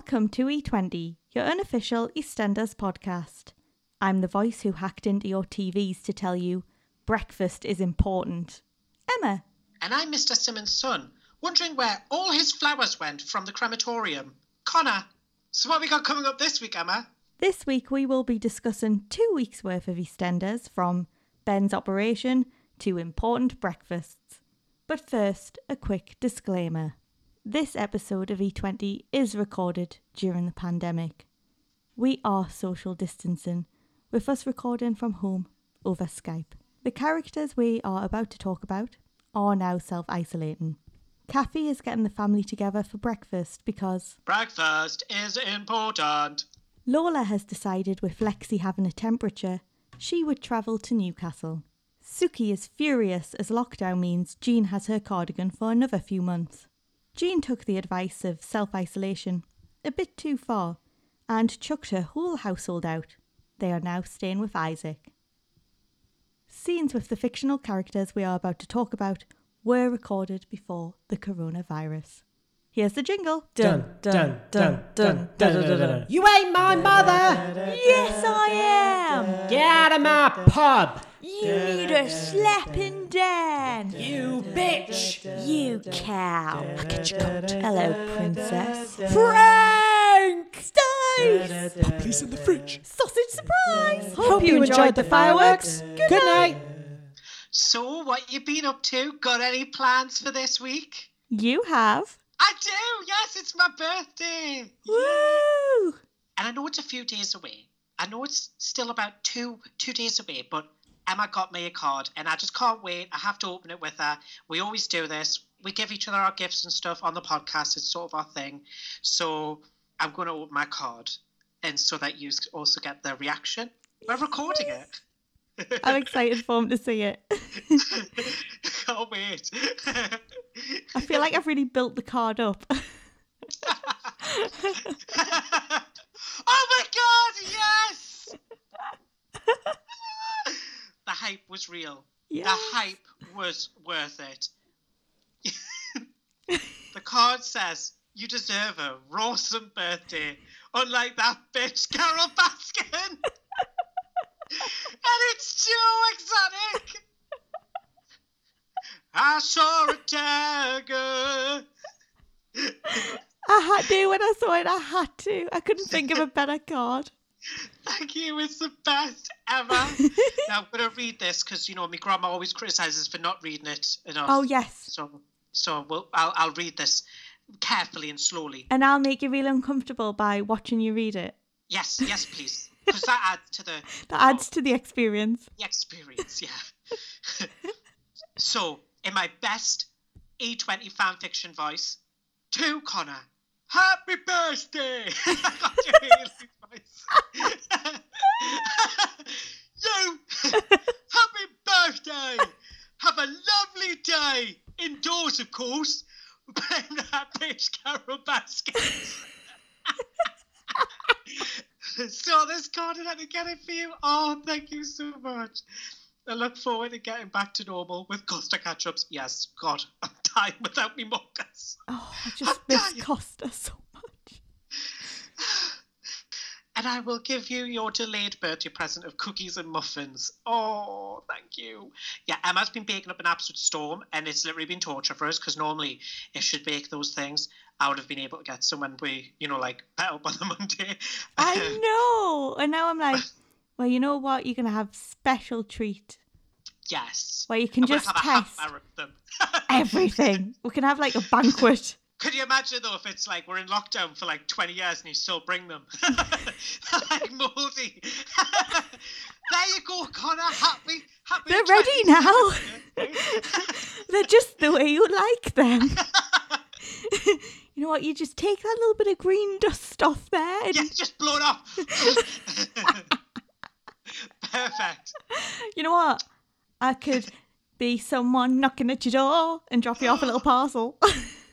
Welcome to E20, your unofficial EastEnders podcast. I'm the voice who hacked into your TVs to tell you breakfast is important. Emma. And I'm Mr. Simmons' son, wondering where all his flowers went from the crematorium. Connor. So what we got coming up this week, Emma? This week we will be discussing two weeks' worth of EastEnders from Ben's operation to important breakfasts. But first, a quick disclaimer. This episode of E20 is recorded during the pandemic. We are social distancing, with us recording from home over Skype. The characters we are about to talk about are now self isolating. Kathy is getting the family together for breakfast because Breakfast is important. Lola has decided with Lexi having a temperature, she would travel to Newcastle. Suki is furious as lockdown means Jean has her cardigan for another few months. Jean took the advice of self isolation a bit too far and chucked her whole household out. They are now staying with Isaac. Scenes with the fictional characters we are about to talk about were recorded before the coronavirus. Here's the jingle. Dun, dun, dun, dun, dun, dun, dun. You ain't my mother! Yes, I am! Get out of my pub! You need a slapping down! You bitch! You cow! Hello, princess. Frank! Stace! Puppy's in the fridge. Sausage surprise! Hope you enjoyed the fireworks. Good night. So, what you been up to? Got any plans for this week? You have. I do. Yes, it's my birthday. Woo! And I know it's a few days away. I know it's still about two two days away, but Emma got me a card, and I just can't wait. I have to open it with her. We always do this. We give each other our gifts and stuff on the podcast. It's sort of our thing. So I'm going to open my card, and so that you also get the reaction. We're recording it. I'm excited for him to see it. Can't wait. I feel like I've really built the card up. oh my god, yes! the hype was real. Yes. The hype was worth it. the card says you deserve a rawsome birthday, unlike that bitch Carole Baskin. And it's so exotic. I saw a tiger. I had to when I saw it. I had to. I couldn't think of a better card. Thank you. It's the best ever. now I'm gonna read this because you know my grandma always criticizes for not reading it enough. Oh yes, So, so we'll, I'll, I'll read this carefully and slowly. and I'll make you feel uncomfortable by watching you read it. Yes, yes, please, because that adds to the That adds to the experience. the experience. Yeah. so, in my best E20 fan fiction voice, to Connor, happy birthday! I got to hear you, happy birthday! Have a lovely day indoors, of course. Playing that bitch Carole Baskin. so this card and I to get it for you. Oh, thank you so much. I look forward to getting back to normal with Costa catch-ups. Yes, God, I'm dying without me mochas. Oh, I just I'm miss dying. Costa so. And I will give you your delayed birthday present of cookies and muffins. Oh, thank you. Yeah, Emma's been baking up an absolute storm, and it's literally been torture for us because normally, if she'd bake those things, I would have been able to get some when we, you know, like pet up on the Monday. I know. And now I'm like, well, you know what? You're gonna have special treat yes. where you can I'm just have a half test them. everything. We can have like a banquet. Could you imagine though if it's like we're in lockdown for like 20 years and you still bring them? like mouldy. there you go, Connor. Happy, happy. They're ready now. They're just the way you like them. you know what? You just take that little bit of green dust off there. And, yeah, just blow it off. Perfect. You know what? I could be someone knocking at your door and drop you off a little parcel.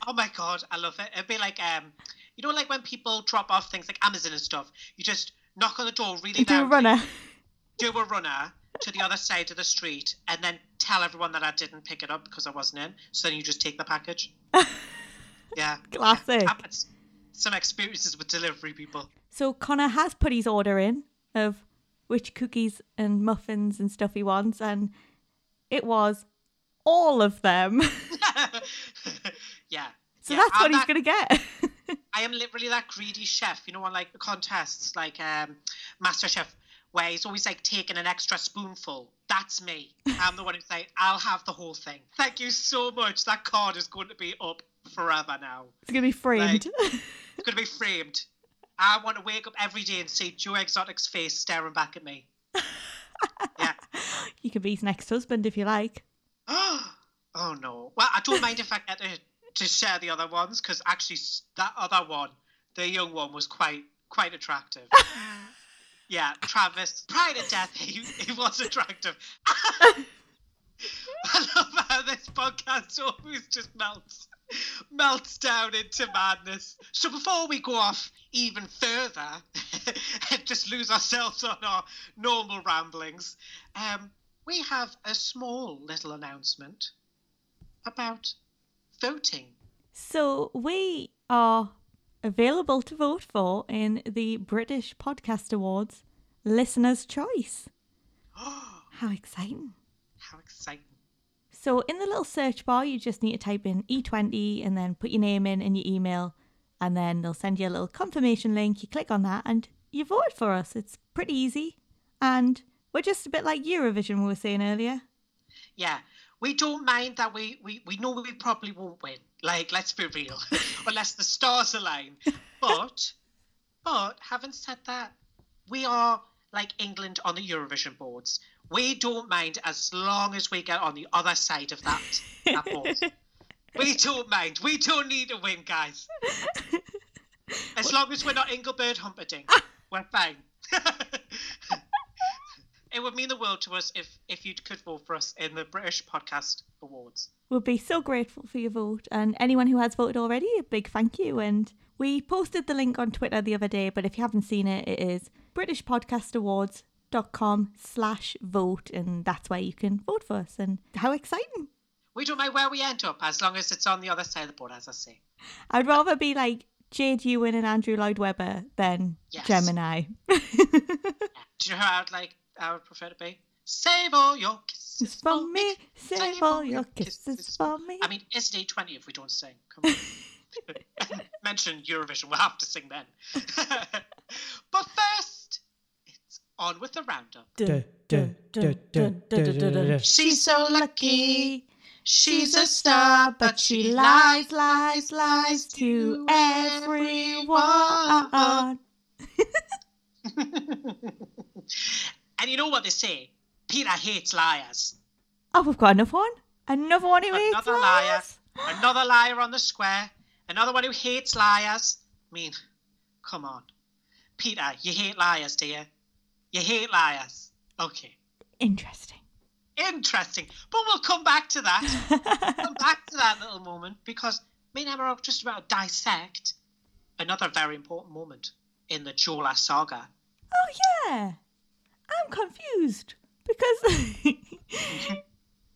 Oh my god, I love it. It'd be like um, you know, like when people drop off things like Amazon and stuff. You just knock on the door really Do a runner. do a runner to the other side of the street and then tell everyone that I didn't pick it up because I wasn't in. So then you just take the package. yeah. Classic. Happens. some experiences with delivery people. So Connor has put his order in of which cookies and muffins and stuff he wants, and it was all of them. yeah. so yeah, that's what I'm he's that- gonna get. I am literally that greedy chef, you know, on like the contests, like um, Master Chef, where he's always like taking an extra spoonful. That's me. I'm the one who's like, I'll have the whole thing. Thank you so much. That card is going to be up forever now. it's gonna be framed. It's going to be framed. I want to wake up every day and see Joe Exotic's face staring back at me. yeah. you could be his next husband if you like. oh no. Well, I don't mind if I get to share the other ones because actually that other one, the young one, was quite quite attractive. yeah, Travis, prior to death, he, he was attractive. I love how this podcast always just melts melts down into madness. So before we go off even further and just lose ourselves on our normal ramblings, um, we have a small little announcement about voting. So we are available to vote for in the British Podcast Awards Listener's Choice. How exciting! How exciting. So in the little search bar, you just need to type in E20 and then put your name in and your email, and then they'll send you a little confirmation link. You click on that and you vote for us. It's pretty easy. And we're just a bit like Eurovision, we were saying earlier. Yeah, we don't mind that we, we, we know we probably won't win. Like, let's be real, unless the stars align. But, but having said that, we are like England on the Eurovision boards. We don't mind as long as we get on the other side of that, that board. We don't mind. We don't need to win, guys. As long as we're not Engelbert Humperdinck, ah! we're fine. It would mean the world to us if if you could vote for us in the British Podcast Awards. We'll be so grateful for your vote. And anyone who has voted already, a big thank you. And we posted the link on Twitter the other day, but if you haven't seen it, it is britishpodcastawards.com slash vote. And that's where you can vote for us. And how exciting! We don't mind where we end up as long as it's on the other side of the board, as I say. I'd rather be like Jade Ewen and Andrew Lloyd Webber than Yes. Gemini. Do you know how I'd like I would prefer to be? Save all your kisses It's for me, save all your kisses for me. I mean, it's day 20 if we don't sing. Come on. Mention Eurovision, we'll have to sing then. but first, it's on with the roundup. Dun. She's so lucky. She's a star, but she lies, lies, lies to everyone. and you know what they say? Peter hates liars. Oh, we've got another one. Another one who hates Another liar. liars. Another liar on the square. Another one who hates liars. I mean, come on. Peter, you hate liars, do you? You hate liars. Okay. Interesting. Interesting. But we'll come back to that. come back to that little moment because me and Emma are just about to dissect another very important moment in the Jola saga. Oh yeah, I'm confused because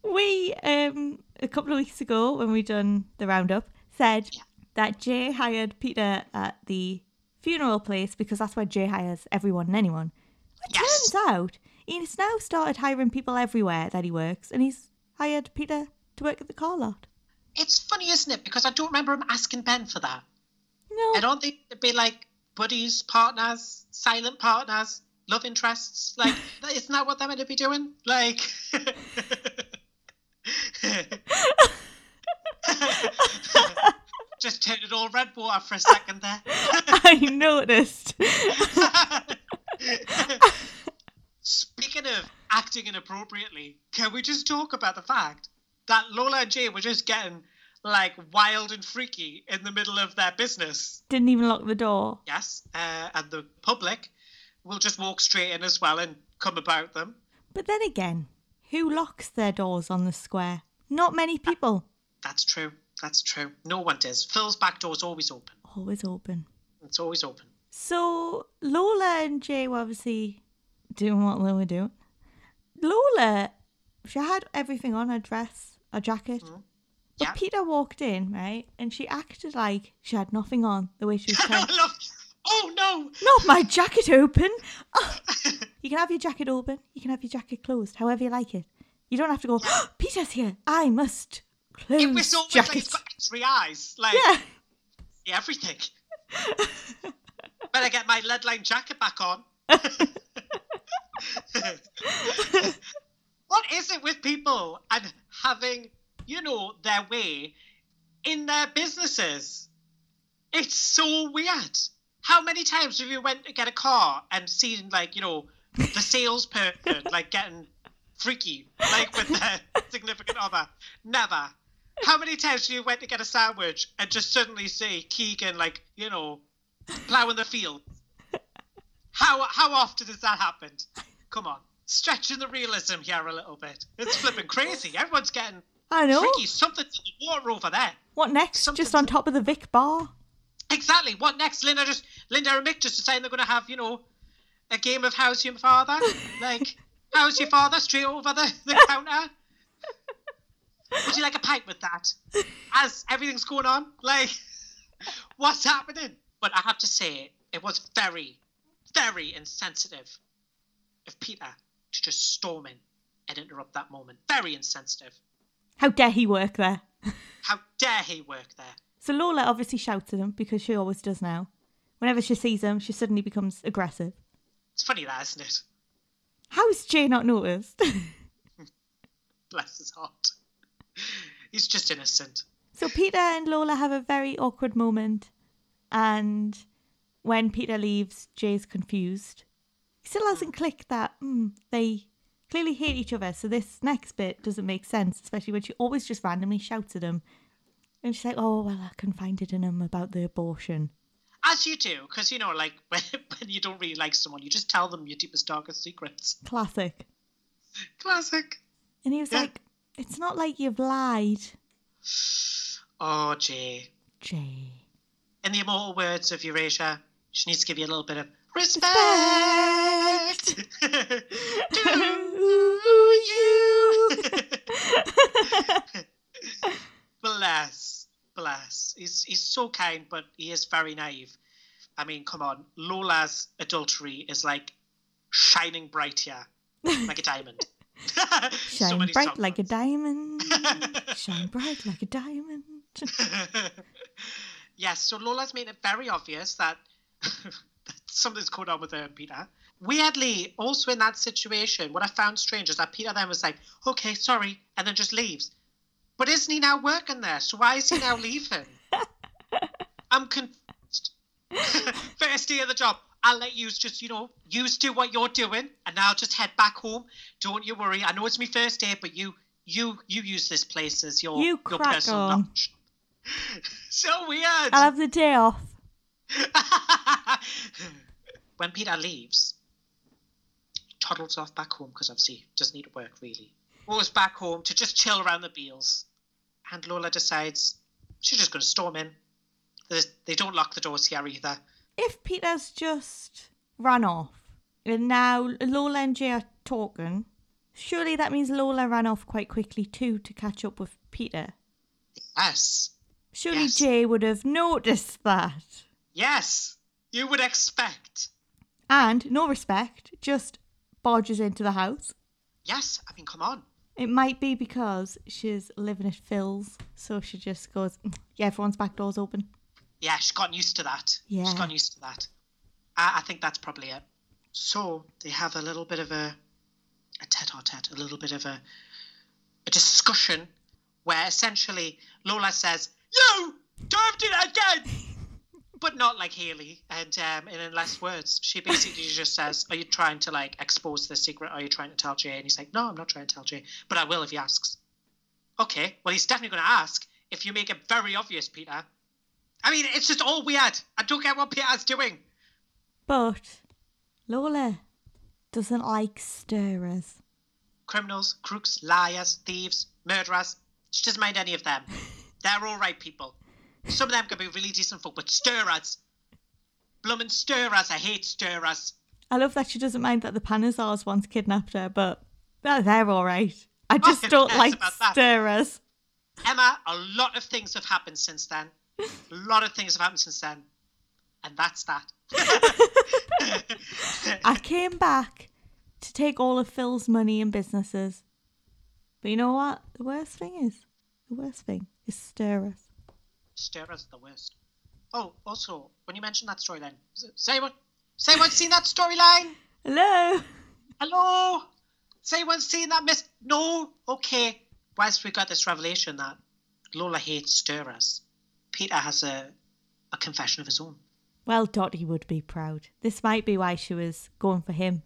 we um a couple of weeks ago when we done the roundup said Yeah. that Jay hired Peter at the funeral place because that's where Jay hires everyone and anyone. It Yes. turns out he's now started hiring people everywhere that he works, and he's hired Peter to work at the car lot. It's funny, isn't it? Because I don't remember him asking Ben for that. No, I don't think they'd be like buddies, partners, silent partners, love interests. Like, isn't that what they're meant to be doing? Like, just turned it all red water for a second there. I noticed. Speaking of acting inappropriately, can we just talk about the fact that Lola and Jay were just getting like wild and freaky in the middle of their business? Didn't even lock the door. Yes, uh, and the public will just walk straight in as well and come about them. But then again, who locks their doors on the square? Not many people. That's true. That's true. No one does. Phil's back door's always open. Always open. It's always open. So Lola and Jay were obviously doing what were doing. Lola, she had everything on her dress, a jacket. Mm-hmm. But Yeah. Peter walked in, right? And she acted like she had nothing on the way she was I love. Oh no! Not my jacket open. Oh. You can have your jacket open. You can have your jacket closed, however you like it. You don't have to go, "Oh, Peter's here. I must close It was like jacket. it's got X-ray eyes, like yeah. see everything. Better get my lead line jacket back on. what is it with people and having, you know, their way in their businesses? It's so weird. How many times have you went to get a car and seen like, you know, the salesperson like getting freaky, like with their significant other? Never. How many times have you went to get a sandwich and just suddenly see Keegan like, you know, ploughing the field? How how often has that happened? Come on. Stretching the realism here a little bit. It's flipping crazy. Everyone's getting I know. freaky. Something's in the water over there. What next? Just on top of the Vic bar? Exactly. What next? Linda just Linda and Mick just deciding they're gonna have, you know, a game of how's your father? like, how's your father? Straight over the, the counter. Would you like a pint with that? As everything's going on? Like what's happening? But I have to say, it was very, very insensitive of Peter to just storm in and interrupt that moment. Very insensitive. How dare he work there? How dare he work there? So Lola obviously shouts at him because she always does now. Whenever she sees him, she suddenly becomes aggressive. It's funny that, isn't it? How's Jay not noticed? Bless his heart. He's just innocent. so Peter and Lola have a very awkward moment, and when Peter leaves, Jay's confused. He still hasn't clicked that mm, they clearly hate each other. So this next bit doesn't make sense, especially when she always just randomly shouts at him, and she's like, "Oh well, I confided in him about the abortion." As you do, because you know, like when, when you don't really like someone, you just tell them your deepest, darkest secrets. Classic. Classic. And he was Yeah. like, "It's not like you've lied, Oh, Jay. Jay." In the immortal words of Erasure, she needs to give you a little bit of respect. to you. bless, bless. He's he's so kind, but he is very naive. I mean, come on, Lola's adultery is like shining bright here, like a diamond. Shine many bright like a diamond. Shine bright like a diamond. yes, so Lola's made it very obvious that, that something's going on with her and Peter. Weirdly, also in that situation, what I found strange is that Peter then was like, okay, sorry, and then just leaves. But isn't he now working there? So why is he now leaving? I'm confused. First day of the job. I'll let you just, you know, you do what you're doing, and I'll just head back home. Don't you worry. I know it's my first day, but you, you, you use this place as your You your personal on. lunch. so weird. I'll have the day off. when Peter leaves, he toddles off back home because obviously he doesn't need to work really. Goes back home to just chill around the Beals. And Lola decides she's just going to storm in. They don't lock the doors here either. If Peter's just ran off and now Lola and Jay are talking, surely that means Lola ran off quite quickly too to catch up with Peter. Yes. Surely Yes. Jay would have noticed that. Yes. You would expect. And, no respect, just barges into the house. Yes. I mean, come on. It might be because she's living at Phil's, so she just goes, "Mm, yeah, everyone's back door's open. Yeah, she's gotten used to that. Yeah. She's gotten used to that. I, I think that's probably it. So they have a little bit of a a tete-a-tete, a little bit of a a discussion where essentially Lola says, "You don't do that again," but not like Haley, and um, and in less words, she basically just says, "Are you trying to like expose the secret? Are you trying to tell Jay?" And he's like, "No, I'm not trying to tell Jay, but I will if he asks." Okay, well he's definitely going to ask if you make it very obvious, Peter. I mean, it's just all weird. I don't get what Peter's doing. But Lola doesn't like stirrers. Criminals, crooks, liars, thieves, murderers. She doesn't mind any of them. They're all right people. Some of them can be really decent folk, but stirrers. Bloomin' stirrers. I hate stirrers. I love that she doesn't mind that the Panesars once kidnapped her, but they're all right. I just don't like stirrers. Emma, a lot of things have happened since then. A lot of things have happened since then. And that's that. I came back to take all of Phil's money and businesses. But you know what? The worst thing is, the worst thing is Sturris. Sturris the worst. Oh, also, when you mentioned that storyline, say what? Say what's seen that storyline? Hello. Hello? Say what's seen that miss? No? Okay. Whilst we got this revelation that Lola hates Sturris, Peter has a, a confession of his own. Well, Dotty would be proud. This might be why she was going for him.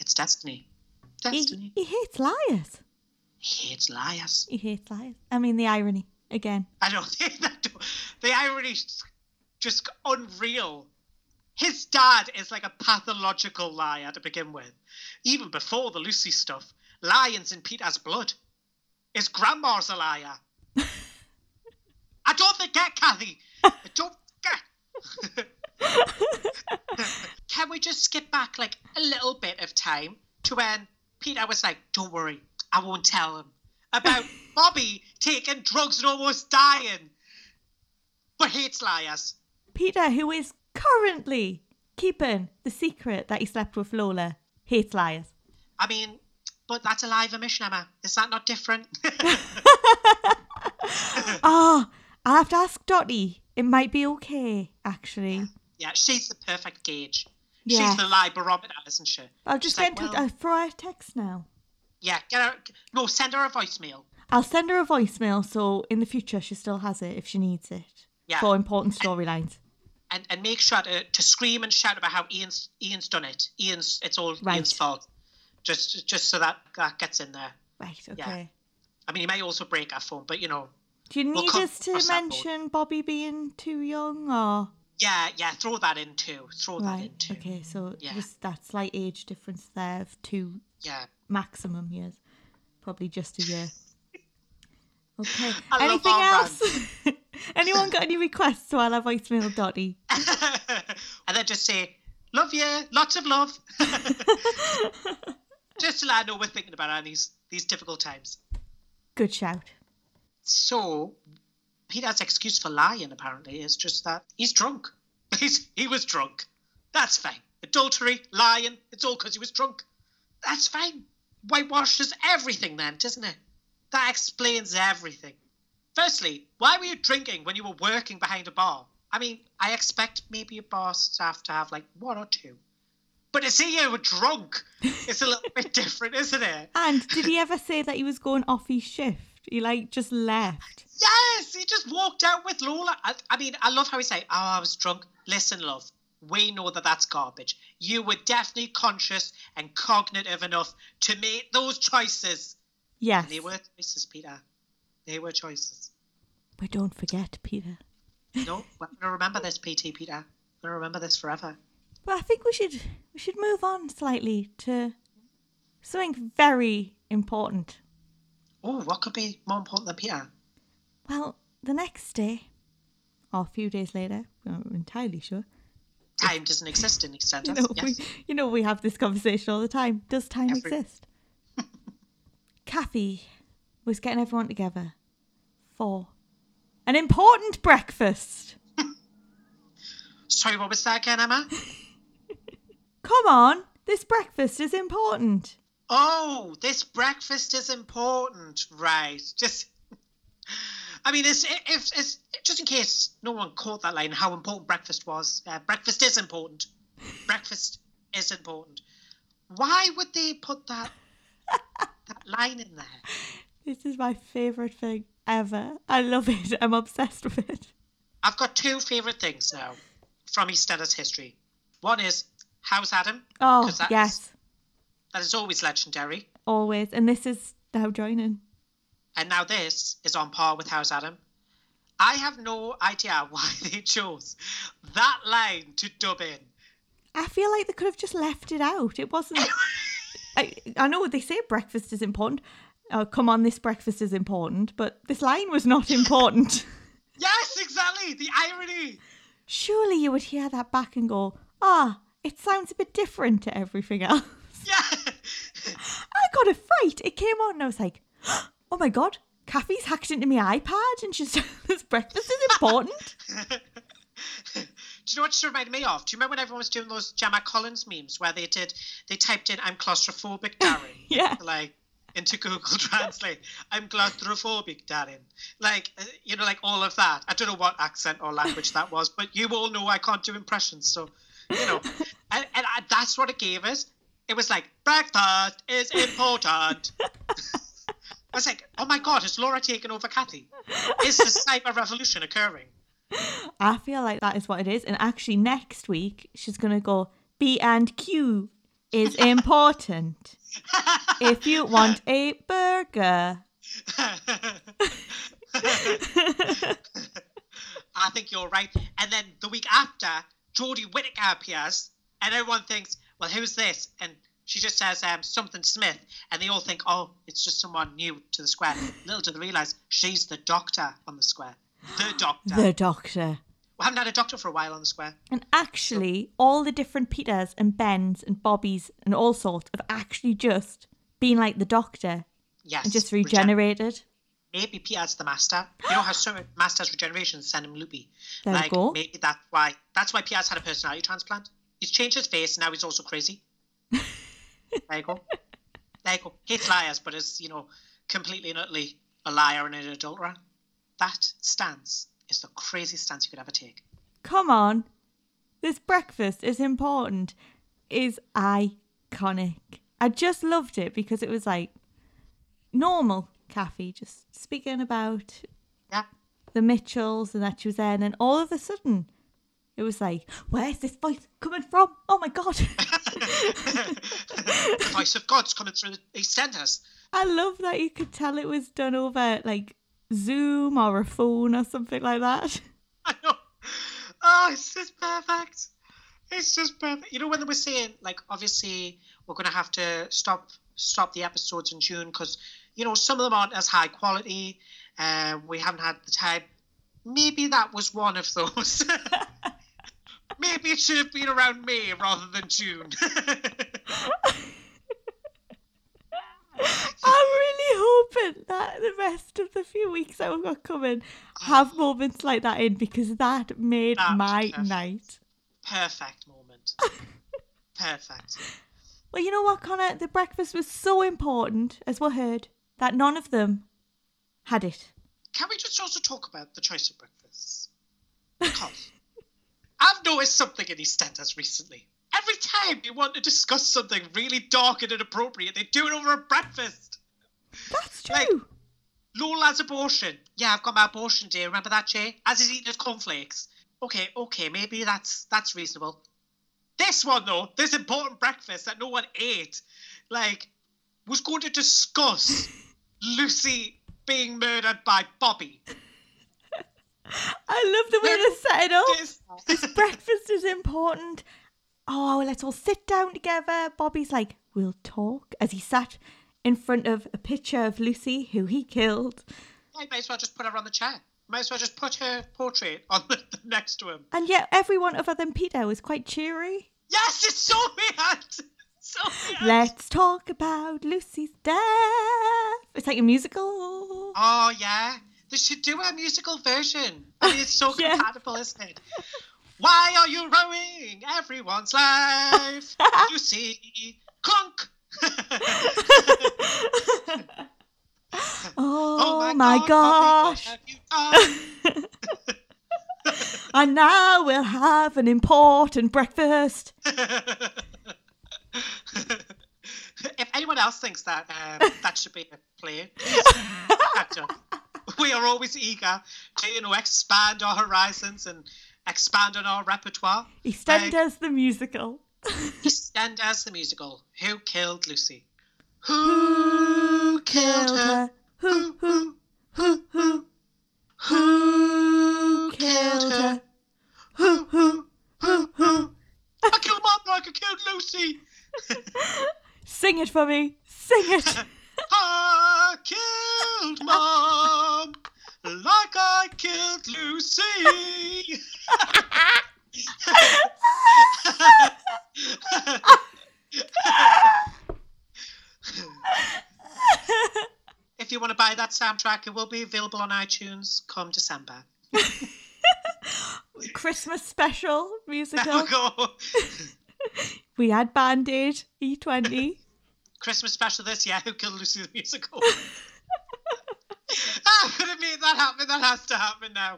It's destiny. He, Destiny. he hates liars. He hates liars. He hates liars. I mean, the irony again. I don't think that. The irony is just unreal. His dad is like a pathological liar to begin with. Even before the Lucy stuff, lions in Peter's blood. His grandma's a liar. I don't forget, Kathy. I don't forget. Can we just skip back like a little bit of time to when Peter was like, "Don't worry, I won't tell him about Bobby taking drugs and almost dying, but hates liars." Peter, who is currently keeping the secret that he slept with Lola, hates liars. I mean, but that's a live emission, Emma. Is that not different? Ah, I'll have to ask Dotty. It might be okay, actually. yeah, she's the perfect gauge. Yeah. She's the lie barometer, isn't she? I'll just She's get like, well, throw her a text now. Yeah, get her. No, send her a voicemail. I'll send her a voicemail so in the future she still has it if she needs it Yeah. for important storylines. and and make sure to, to scream and shout about how Ian's Ian's done it. Ian's it's all Right. Ian's fault. Just just so that that gets in there. Right, okay. I mean, he may also break our phone, but you know, Do you We'll need us to mention Bobby being too young or yeah, yeah, throw that in too. Throw that in too. Okay, so Yeah. just that slight age difference there of two Yeah. Maximum years. Probably just a year. Okay. I Anything else? Anyone got any requests while I voicemail Dotty? and then just say, "Love you, lots of love." just to let her know we're thinking about her in these these difficult times. Good shout. So, Peter's excuse for lying apparently is just that he's drunk. He's, he was drunk. That's fine. Adultery, lying, it's all because he was drunk. That's fine. Whitewashes everything then, doesn't it? That explains everything. Firstly, why were you drinking when you were working behind a bar? I mean, I expect maybe a bar staff to have like one or two. But to see you were drunk, it's a little bit different, isn't it? And did he ever say that he was going off his shift? He like just left. Yes, he just walked out with Lola. I, I mean, I love how he say, "Oh, I was drunk." Listen, love, we know that that's garbage. You were definitely conscious and cognitive enough to make those choices. Yes. And they were choices, Peter. They were choices. But don't forget, Peter. No, we're gonna remember this, PT Peter. We're gonna remember this forever. But I think we should we should move on slightly to something very important. Oh, what could be more important than Peter? Well, the next day, or a few days later, we're not entirely sure. Time doesn't exist in EastEnders. You know, yes. we, you know, we have this conversation all the time. Does time Every- exist? Kathy was getting everyone together for an important breakfast. Sorry, what was that again, Emma? Come on, this breakfast is important. Oh, this breakfast is important, right? Just, I mean, it's, if it's just in case no one caught that line, how important breakfast was. Uh, breakfast is important. breakfast is important. Why would they put that that line in there? This is my favourite thing ever. I love it. I'm obsessed with it. I've got two favourite things now from EastEnders history. One is how's Adam? Oh, that's- yes, that is always legendary. always. And this is now joining. And now this is on par with How's Adam. I have no idea why they chose that line to dub in. I feel like they could have just left it out. It wasn't. I, I know what they say breakfast is important. Oh, come on, this breakfast is important, but this line was not important. Yes, exactly. The irony. Surely you would hear that back and go, ah, it sounds a bit different to everything else. Yeah. I got a fright. It came on and I was like, oh my God, Kathy's hacked into my iPad and she's this breakfast is important. Do you know what she reminded me of? Do you remember when everyone was doing those Gemma Collins memes where they did they typed in "I'm claustrophobic, Darren"? Yeah. Like into Google Translate, "I'm claustrophobic, Darren." Like uh, you know, like all of that. I don't know what accent or language that was, but you all know I can't do impressions, so you know. and and I, that's what it gave us. It was like breakfast is important. I was like, oh my god, is Laura taking over Kathy? Is the cyber revolution occurring? I feel like that is what it is. And actually, next week she's gonna go B and Q is important. if you want a burger. I think you're right. And then the week after, Jodie Whittaker appears, and everyone thinks, well, who's this? And she just says um, something Smith, and they all think, oh, it's just someone new to the square. Little do they realise she's the doctor on the square. The doctor. The doctor. We haven't had a doctor for a while on the square. And actually, all the different Peters and Bens and Bobbies and all sorts have actually just been like the doctor Yes. and just regen- regenerated. maybe Peter's the master. You know how some masters regeneration send him loopy. There you like go. maybe that's why that's why Peter's had a personality transplant. He's changed his face and now he's also crazy. There you go. There you go. Hates liars, but is, you know, completely and utterly a liar and an adulterer. That stance is the craziest stance you could ever take. Come on. This breakfast is important. Is iconic. I just loved it because it was like normal Kathy just speaking about Yeah. the Mitchells and that she was there, and then all of a sudden it was like, where's this voice coming from? Oh my god. the voice of God's coming through the EastEnders. I love that you could tell it was done over like Zoom or a phone or something like that. I know. Oh, it's just perfect. It's just perfect. You know when they were saying like, obviously we're going to have to stop stop the episodes in June because you know some of them aren't as high quality. Uh, we haven't had the time. Maybe that was one of those. Maybe it should have been around May rather than June. I'm really hoping that the rest of the few weeks that we've got coming have ah. moments like that in because that made That my perfect. night. Perfect moment. Perfect. Well, you know what, Connor? The breakfast was so important, as we heard, that none of them had it. Can we just also talk about the choice of breakfasts? Because I've noticed something in EastEnders recently. Every time you want to discuss something really dark and inappropriate, they do it over a breakfast. That's true. Like- Lola's abortion. Yeah, I've got my abortion day. Remember that, Jay? As he's eating his cornflakes. Okay, okay, maybe that's that's reasonable. This one though, this important breakfast that no one ate, like, was going to discuss Lucy being murdered by Bobby. I love the way they set it up. This- breakfast is important. Oh, let's all sit down together. Bobby's like, we'll talk as he sat in front of a picture of Lucy, who he killed. I might as well just put her on the chair. Might as well just put her portrait on the, next to him. And yet, everyone other than Peter was quite cheery. Yes, it's so weird. So weird. Let's talk about Lucy's death. It's like a musical. Oh yeah, they should do a musical version. I mean, it's so Yeah. compatible, isn't it? Why are you ruining everyone's life, you see, Clunk. Oh, my, Bobby, gosh. what have you done? And now we'll have an important breakfast. if anyone else thinks that um, that should be a play, please. we are always eager to you know expand our horizons and expand on our repertoire. EastEnders the musical. EastEnders the musical. Who killed Lucy? Who killed her? Who, who, Who? Who? Who killed her? Who? Who? Who? Who? I killed like I killed Lucy. Sing it for me. Sing it. I killed Mom like I killed Lucy. if you want to buy that soundtrack. It will be available on iTunes come December. Christmas special musical. we. Had Band Aid E20. Christmas special this year. Who killed Lucy the musical? could have made that happen. That has to happen now.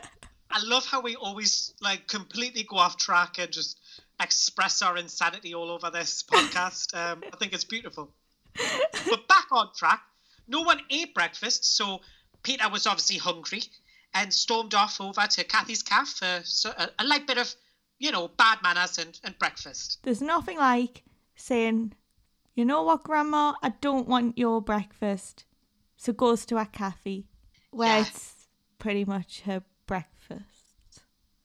I love how we always like completely go off track and just express our insanity all over this podcast. Um, I think it's beautiful. But back on track. No one ate breakfast, so Peter was obviously hungry and stormed off over to Kathy's cafe for a, a light bit of, you know, bad manners and, and breakfast. There's nothing like saying, you know what, Grandma, I don't want your breakfast. So goes to a cafe where Yeah. it's pretty much her breakfast.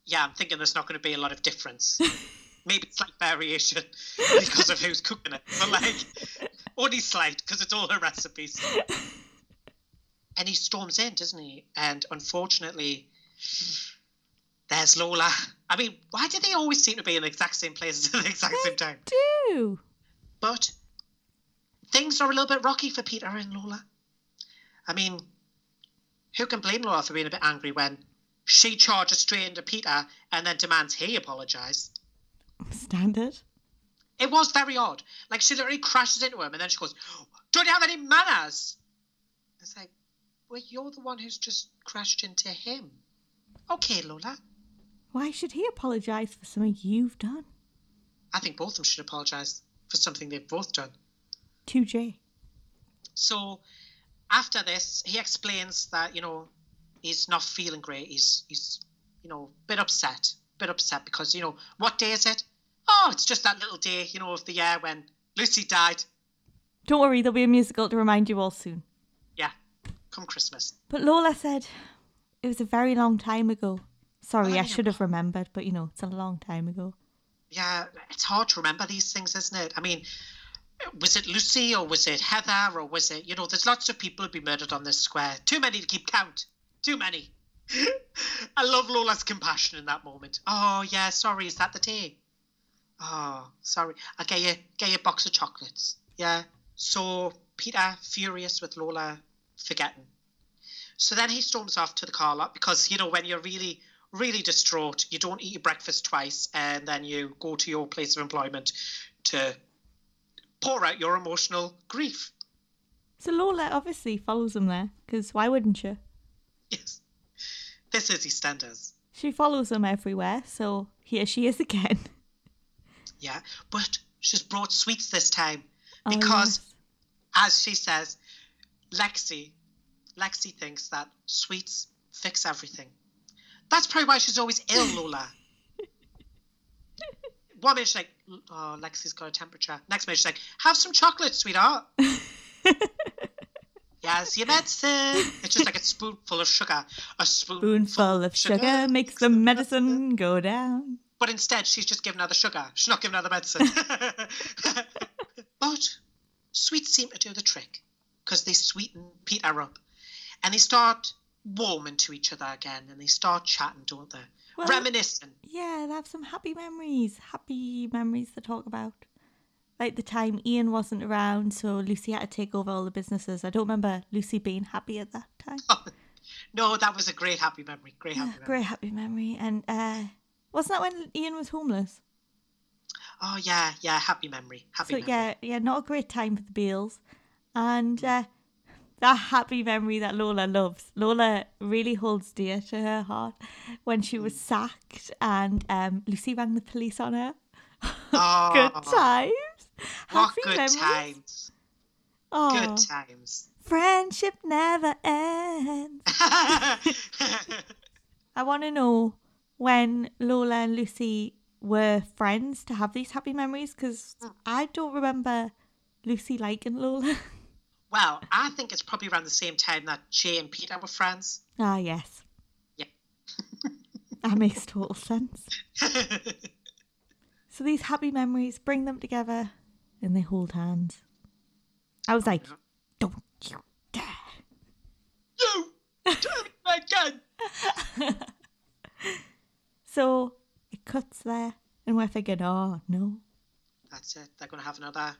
Yeah, I'm thinking there's not going to be a lot of difference. Maybe slight variation because of who's cooking it, but like only slight because it's all her recipes. And he storms in, doesn't he? And unfortunately, there's Lola. I mean, why do they always seem to be in the exact same places at the exact same time? Do. But things are a little bit rocky for Peter and Lola. I mean, who can blame Lola for being a bit angry when she charges straight into Peter and then demands he apologise? Standard. It was very odd. Like she literally crashes into him and then she goes, Don't you have any manners? It's like, Well, you're the one who's just crashed into him. Okay, Lola. Why should he apologise for something you've done? I think both of them should apologise for something they've both done. 2J. So after this, he explains that you know he's not feeling great. He's he's you know a bit upset, A bit upset because you know what day is it? Oh, it's just that little day, you know, of the year when Lucy died. Don't worry, there'll be a musical to remind you all soon. Yeah, come Christmas. But Lola said it was a very long time ago. Sorry, Oh, I should have remembered, but you know, it's a long time ago. Yeah, it's hard to remember these things, isn't it? I mean, was it Lucy or was it Heather or was it you know? There's lots of people who've been murdered on this square. Too many to keep count. Too many. I love Lola's compassion in that moment. Oh yeah, sorry, is that the day? Oh, sorry. I'll get you get you a box of chocolates. Yeah. So Peter furious with Lola forgetting. So then he storms off to the car lot because you know when you're really really distraught, you don't eat your breakfast twice, and then you go to your place of employment to pour out your emotional grief. So Lola obviously follows him there, because why wouldn't you? Yes, this is EastEnders. She follows him everywhere, so here she is again. Yeah, but she's brought sweets this time Oh, because, yes. as she says, Lexi, Lexi thinks that sweets fix everything. That's probably why she's always ill, Lola. One minute she's like, oh, Lexi's got a temperature. Next minute she's like, have some chocolate, sweetheart. yes, your medicine. It's just like a spoonful of sugar. A spoonful Spoonful of sugar makes the medicine go down. But instead, she's just giving her the sugar. She's not giving her the medicine. but sweets seem to do the trick because they sweeten Peter up. And they start warming into each other again and they start chatting, don't they? Well- Reminiscing. Yeah, they have some happy memories. Happy memories to talk about. Like the time Ian wasn't around, so Lucy had to take over all the businesses. I don't remember Lucy being happy at that time. no, that was a great happy memory. Great happy Yeah, memory. great happy memory. And uh, wasn't that when Ian was homeless? Oh, yeah, yeah, happy memory. Happy So memory. yeah, yeah, not a great time for the Beals. And uh, that happy memory that Lola loves. Lola really holds dear to her heart when she was sacked and um, Lucy rang the police on her. Oh, good times. What Happy good memories. times. Oh, Good times. friendship never ends. I want to know when Lola and Lucy were friends to have these happy memories because I don't remember Lucy liking Lola. well, I think it's probably around the same time that Jay and Peter were friends. ah, yes. Yeah. That makes total sense. So these happy memories bring them together and they hold hands. I was like, don't you dare. you! Again! So it cuts there and we're thinking, oh no. That's it. They're going to have another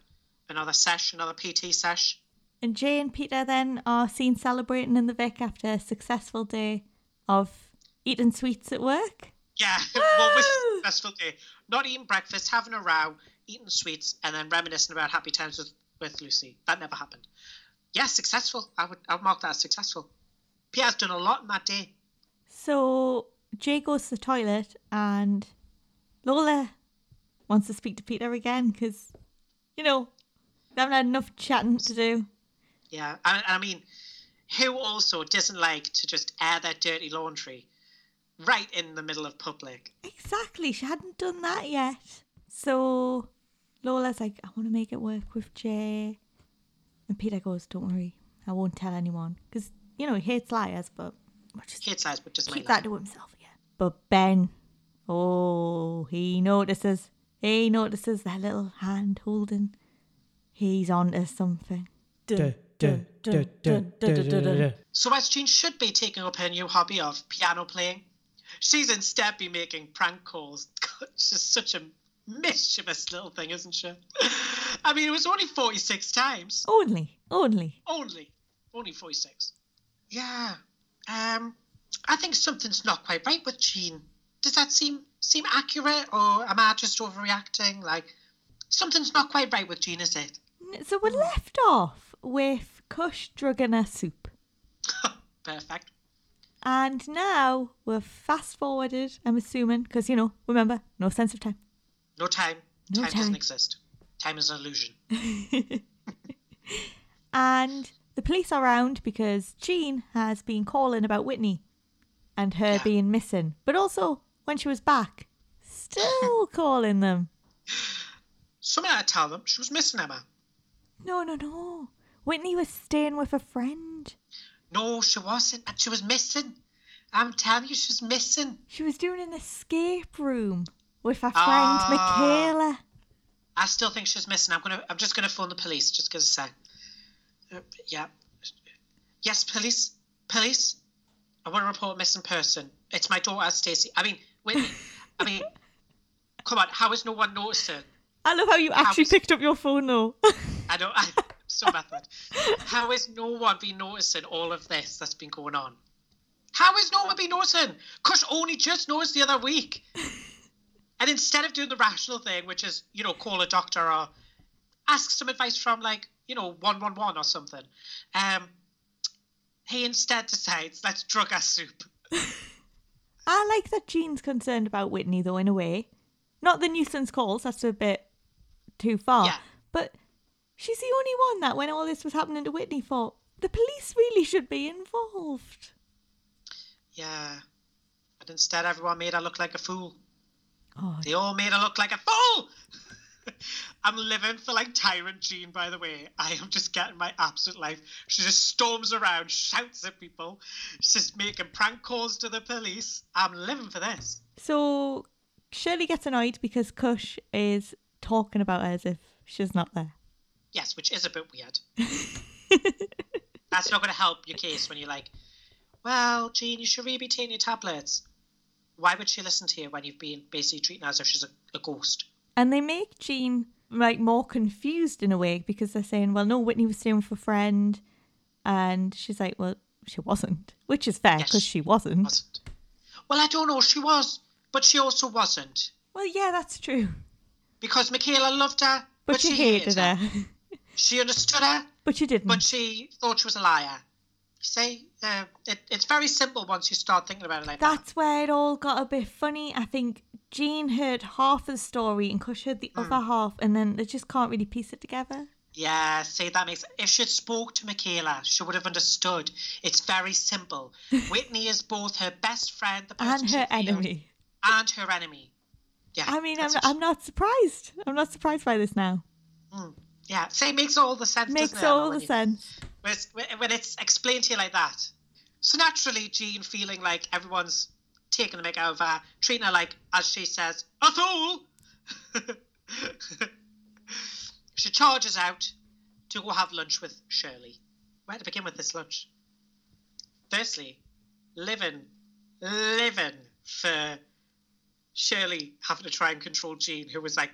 another sesh, another PT sesh. And Jay and Peter then are seen celebrating in the Vic after a successful day of eating sweets at work. Yeah, what was successful day? Not eating breakfast, having a row, eating sweets, and then reminiscing about happy times with, with Lucy. That never happened. Yeah, successful. I would I would mark that as successful. Pierre's done a lot in that day. So Jay goes to the toilet and Lola wants to speak to Peter again because, you know, they haven't had enough chatting to do. Yeah, I, I mean, who also doesn't like to just air their dirty laundry right in the middle of public? Exactly. She hadn't done that yet. So Lola's like, I want to make it work with Jay. And Peter goes, Don't worry, I won't tell anyone. Because, you know, he hates liars, but we'll just Kate says, but just keep my that to himself, yeah. But Ben, oh, he notices. He notices that little hand holding. He's onto something. Duh, duh, So as Jean should be taking up her new hobby of piano playing, she's instead be making prank calls. God, she's such a mischievous little thing, isn't she? I mean, it was only 46 times. Only, only. Only. Only 46. Yeah. Um, I think something's not quite right with Jean. Does that seem seem accurate, or am I just overreacting? Like, something's not quite right with Jean, is it? So we're left off with Kush her soup. Perfect. And now we're fast forwarded, I'm assuming, because, you know, remember, no sense of time. No time. No time, time. doesn't exist. Time is an illusion. And the police are around because Jean has been calling about Whitney and her Yeah. being missing. But also, when she was back, still calling them. Someone had to tell them she was missing Emma. No, no, no. Whitney was staying with a friend. No, she wasn't. And she was missing. I'm telling you, she's missing. She was doing an escape room with her friend Ah. Michaela. I still think she's missing. I'm gonna. I'm just gonna phone the police. Just gonna say. Uh, yeah. Yes, police. Police. I want to report a missing person. It's my daughter, Stacey. I mean, Whitney. I mean, come on. How is no one noticing? I love how you actually was- picked up your phone though. I don't. I, so method. How is no one been noticing all of this that's been going on? How is no one been noticing? Kush only just noticed the other week. And instead of doing the rational thing, which is, you know, call a doctor or ask some advice from like, you know, 111 or something, um, he instead decides, let's drug our soup. I like that Jean's concerned about Whitney though, in a way. Not the nuisance calls, that's a bit too far. Yeah. But she's the only one that when all this was happening to Whitney thought the police really should be involved. Yeah. But instead, everyone made her look like a fool. Oh, They all made her look like a fool. I'm living for like Tyrant Jean, by the way. I am just getting my absolute life. She just storms around, shouts at people. She's just making prank calls to the police. I'm living for this. So Shirley gets annoyed because Kush is talking about her as if she's not there. Yes, which is a bit weird. That's not going to help your case when you're like, well, Jean, you should really be taking your tablets. Why would she listen to you when you've been basically treating her as if she's a, a ghost? And they make Jean like more confused in a way because they're saying, well, no, Whitney was staying with a friend. And she's like, well, she wasn't, which is fair Yes, because she wasn't. Wasn't. Well, I don't know. She was, but she also wasn't. Well, yeah, that's true. Because Michaela loved her, But, she, hated her. She understood her, but she didn't. but she thought she was a liar. See, uh, it, it's very simple once you start thinking about it like that. That's where it all got a bit funny. I think Jean heard half of the story and Kush heard the Hmm. other half, and then they just can't really piece it together. Yeah, see, that makes. If she'd spoke to Michaela, she would have understood. It's very simple. Whitney is both her best friend, the person And her enemy. and her enemy. Yeah, I mean, I'm. I'm not surprised. I'm not surprised by this now. Yeah. See, it makes all the sense. Makes it, all the you- sense. when it's, when it's explained to you like that. So naturally, Jean feeling like everyone's taking the mick out of her, treating her like, as she says, a fool. she charges out to go have lunch with Shirley. Where to begin with this lunch? Firstly, living, living for Shirley having to try and control Jean, who was like,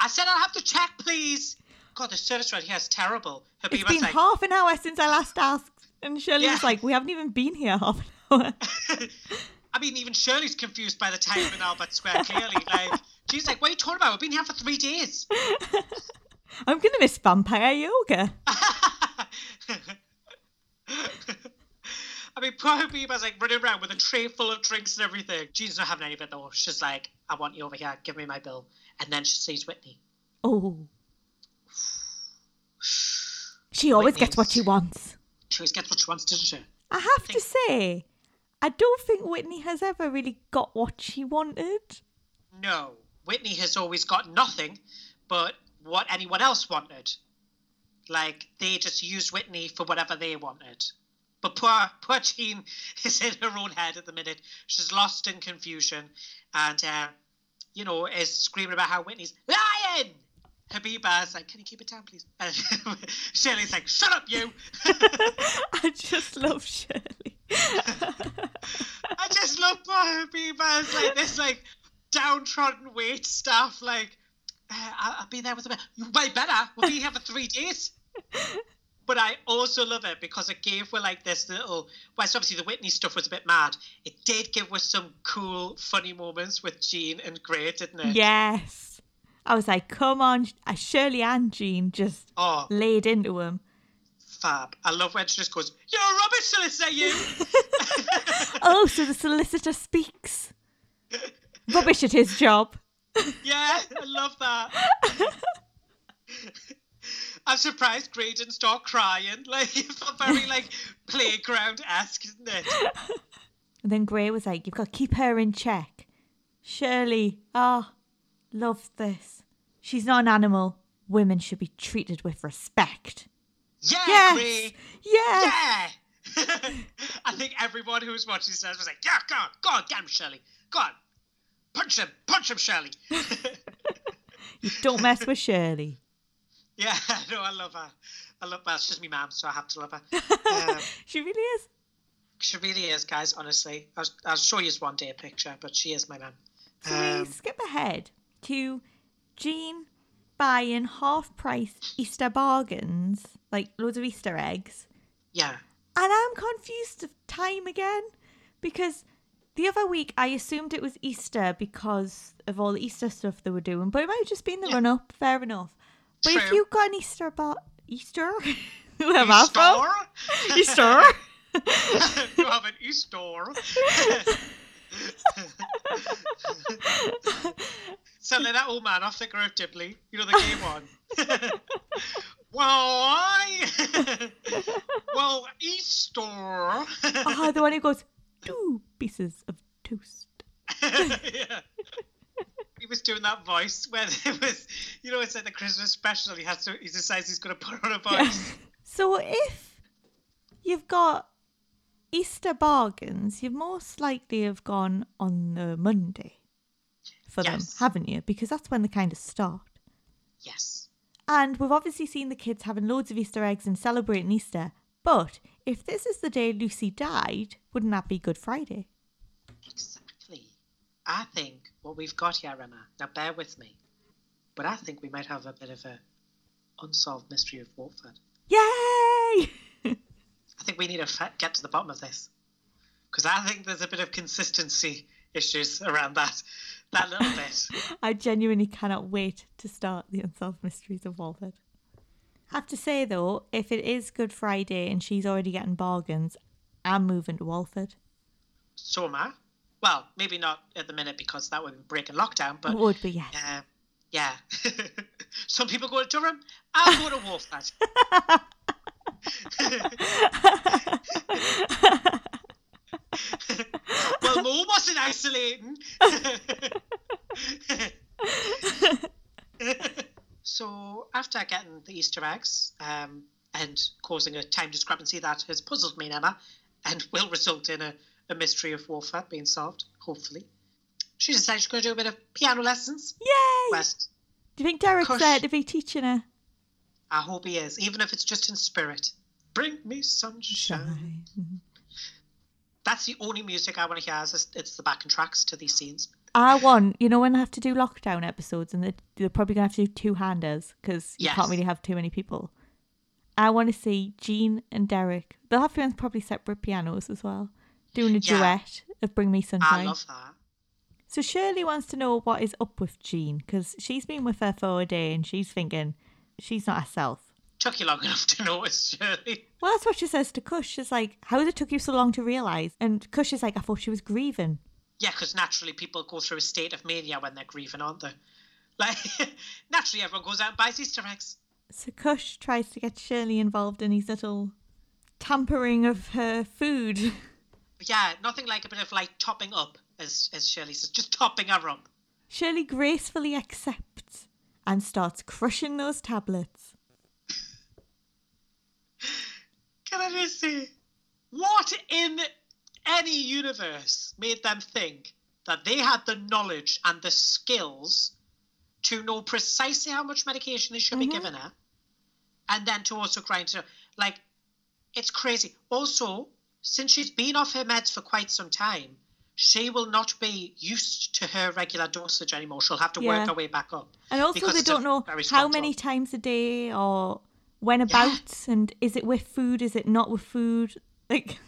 I said I'll have to check, please. God, the service right here is terrible. It's been like, half an hour since I last asked. And Shirley was Yeah. like, we haven't even been here half an hour. I mean, even Shirley's confused by the time in Albert Square, clearly. Like, she's like, what are you talking about? We've been here for three days. I'm going to miss vampire yoga. I mean, poor Habiba's like running around with a tray full of drinks and everything. Jean's not having any of it though. She's like, I want you over here. Give me my bill. And then she sees Whitney. Oh. She always gets what she wants. She always gets what she wants, doesn't she? I have to say, I don't think Whitney has ever really got what she wanted. No. Whitney has always got nothing but what anyone else wanted. Like, they just used Whitney for whatever they wanted. But poor, poor Jean is in her own head at the minute. She's lost in confusion and, uh, you know, is screaming about how Whitney's lying. Habiba's like, can you keep it down, please? And Shirley's like, shut up, you. I just love Shirley. I just love poor Habiba. It's like this, like, downtrodden wait staff, like, uh, I'll, I'll be there with them. You way better. We'll be here for three days. But I also love it because it gave her like this little. Well, obviously the Whitney stuff was a bit mad. It did give us some cool, funny moments with Jean and Gray, didn't it? yes. I was like, come on. Uh, Shirley and Jean just Oh, laid into him. fab! I love when she just goes, "You're a rubbish solicitor, you." Oh, so the solicitor speaks. Rubbish at his job. yeah, I love that. I'm surprised Gray didn't start crying. Like, it felt very like playground esque, isn't it? And then Gray was like, You've got to keep her in check. Shirley, ah, loves this. She's not an animal. Women should be treated with respect. Yeah, Yes! Yes! Yeah. I think everyone who was watching this was like, yeah, go on, go on, get him, Shirley. Go on. Punch him, punch him, Shirley. You don't mess with Shirley. yeah, no, I love her. I love her. She's my mum, so I have to love her. Um, She really is. she really is, guys, honestly. I'll, I'll show you one day a picture, but she is my mum. So Um, we skip ahead to Jean buying half price Easter bargains, like loads of Easter eggs. yeah. And I'm confused of time again because the other week I assumed it was Easter because of all the Easter stuff they were doing, but it might have just been the Yeah. run up. Fair enough. But if True. you got an Easter bar, Easter, who am I from? Easter. you have an Easter. Selling that old man off figuratively. You know the game one. well, I. well, Easter. oh, uh-huh, the one who goes two pieces of toast. yeah. He was doing that voice where it was, you know, it's like the Christmas special. He has to, he decides he's going to put on a voice. So if you've got Easter bargains, you've most likely have gone on the Monday for them, haven't you? Because that's when they kind of start. yes. And we've obviously seen the kids having loads of Easter eggs and celebrating Easter. But if this is the day Lucy died, wouldn't that be Good Friday? Exactly. I think what we've got here, Emma, now bear with me, but I think we might have a bit of a unsolved mystery of Walford. Yay! I think we need to get to the bottom of this. Because I think there's a bit of consistency issues around that, that little bit. I genuinely cannot wait to start the Unsolved Mysteries of Walford. Have to say though, if it is Good Friday and she's already getting bargains, I'm moving to Walford. So am I. Well, maybe not at the minute because that would be breaking lockdown, but It would be, yes. uh, yeah. Some people go to Durham. I'll go to Walford. Well, Mo wasn't isolating. so, after getting the Easter eggs um, and causing a time discrepancy that has puzzled me and Emma and will result in a, a mystery of Walford being solved, hopefully, she decided she's going to do a bit of piano lessons. Yay! West, Do you think Derek's Gosh. there to be teaching her? I hope he is, even if it's just in spirit. Bring me sunshine. That's the only music I want to hear. Is it's the backing tracks to these scenes. I want, you know, when I have to do lockdown episodes and they're, they're probably going to have to do two handers because you Yes. can't really have too many people. I want to see Jean and Derek. They'll have to be on probably separate pianos as well, doing a Yeah. duet of Bring Me Sunshine. I love that. So Shirley wants to know what is up with Jean because she's been with her for a day and she's thinking she's not herself. Took you long enough to notice, Shirley. Well, that's what she says to Kush. She's like, How has it took you so long to realise? And Kush is like, I thought she was grieving. Yeah, because naturally people go through a state of mania when they're grieving, aren't they? Like, naturally everyone goes out and buys Easter eggs. So Kush tries to get Shirley involved in his little tampering of her food. Yeah, nothing like a bit of like topping up, as as Shirley says, just topping her up. Shirley gracefully accepts and starts crushing those tablets. Can I just say, what in any universe made them think that they had the knowledge and the skills to know precisely how much medication they should be mm-hmm. giving her, and then to also grind up? Like, it's crazy. Also, since she's been off her meds for quite some time, she will not be used to her regular dosage anymore. She'll have to Yeah. work her way back up. And also, they don't know how many drug. times a day or when about, and is it with food, is it not with food? Like,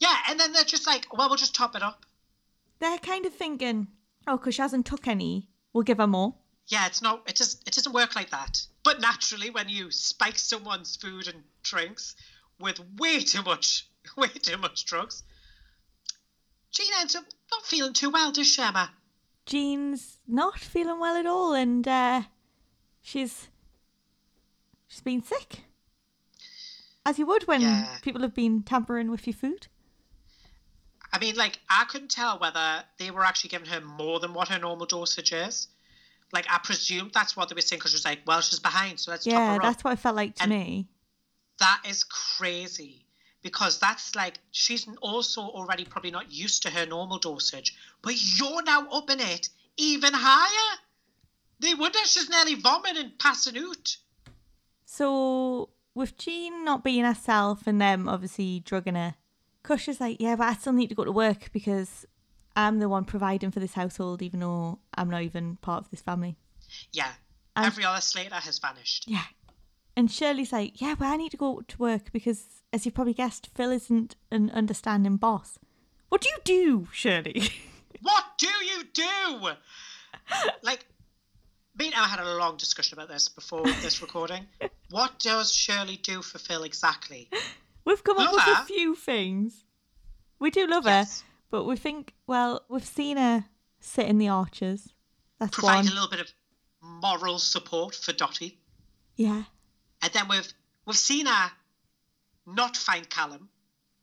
Yeah, and then they're just like, well, we'll just top it up. they're kind of thinking, oh, because she hasn't took any, we'll give her more. Yeah, it's not. It just it doesn't work like that. But naturally, when you spike someone's food and drinks with way too much, way too much drugs, Jean ends up not feeling too well, does she, Emma? Jean's not feeling well at all, and uh, she's she's been sick, as you would when Yeah. people have been tampering with your food. I mean, like I couldn't tell whether they were actually giving her more than what her normal dosage is. Like I presumed that's what they were saying because she was like, well, she's behind, so let's top Yeah, her up. that's what it felt like to And- me. That is crazy because that's like she's also already probably not used to her normal dosage, but you're now upping it even higher. They wonder she's nearly vomiting, passing out. So with Jean not being herself and them obviously drugging her, Kush is like, yeah, but I still need to go to work because I'm the one providing for this household, even though I'm not even part of this family. Yeah, And- every other Slater has vanished. Yeah. And Shirley's like, yeah, but I need to go to work because, as you've probably guessed, Phil isn't an understanding boss. What do you do, Shirley? What do you do? like, me and I had a long discussion about this before this recording. What does Shirley do for Phil exactly? We've come up Love with her. a few things. We do love Yes. her, but we think, well, we've seen her sit in the arches. That's Provide one. a little bit of moral support for Dotty. Yeah. And then we've we've seen her not find Callum.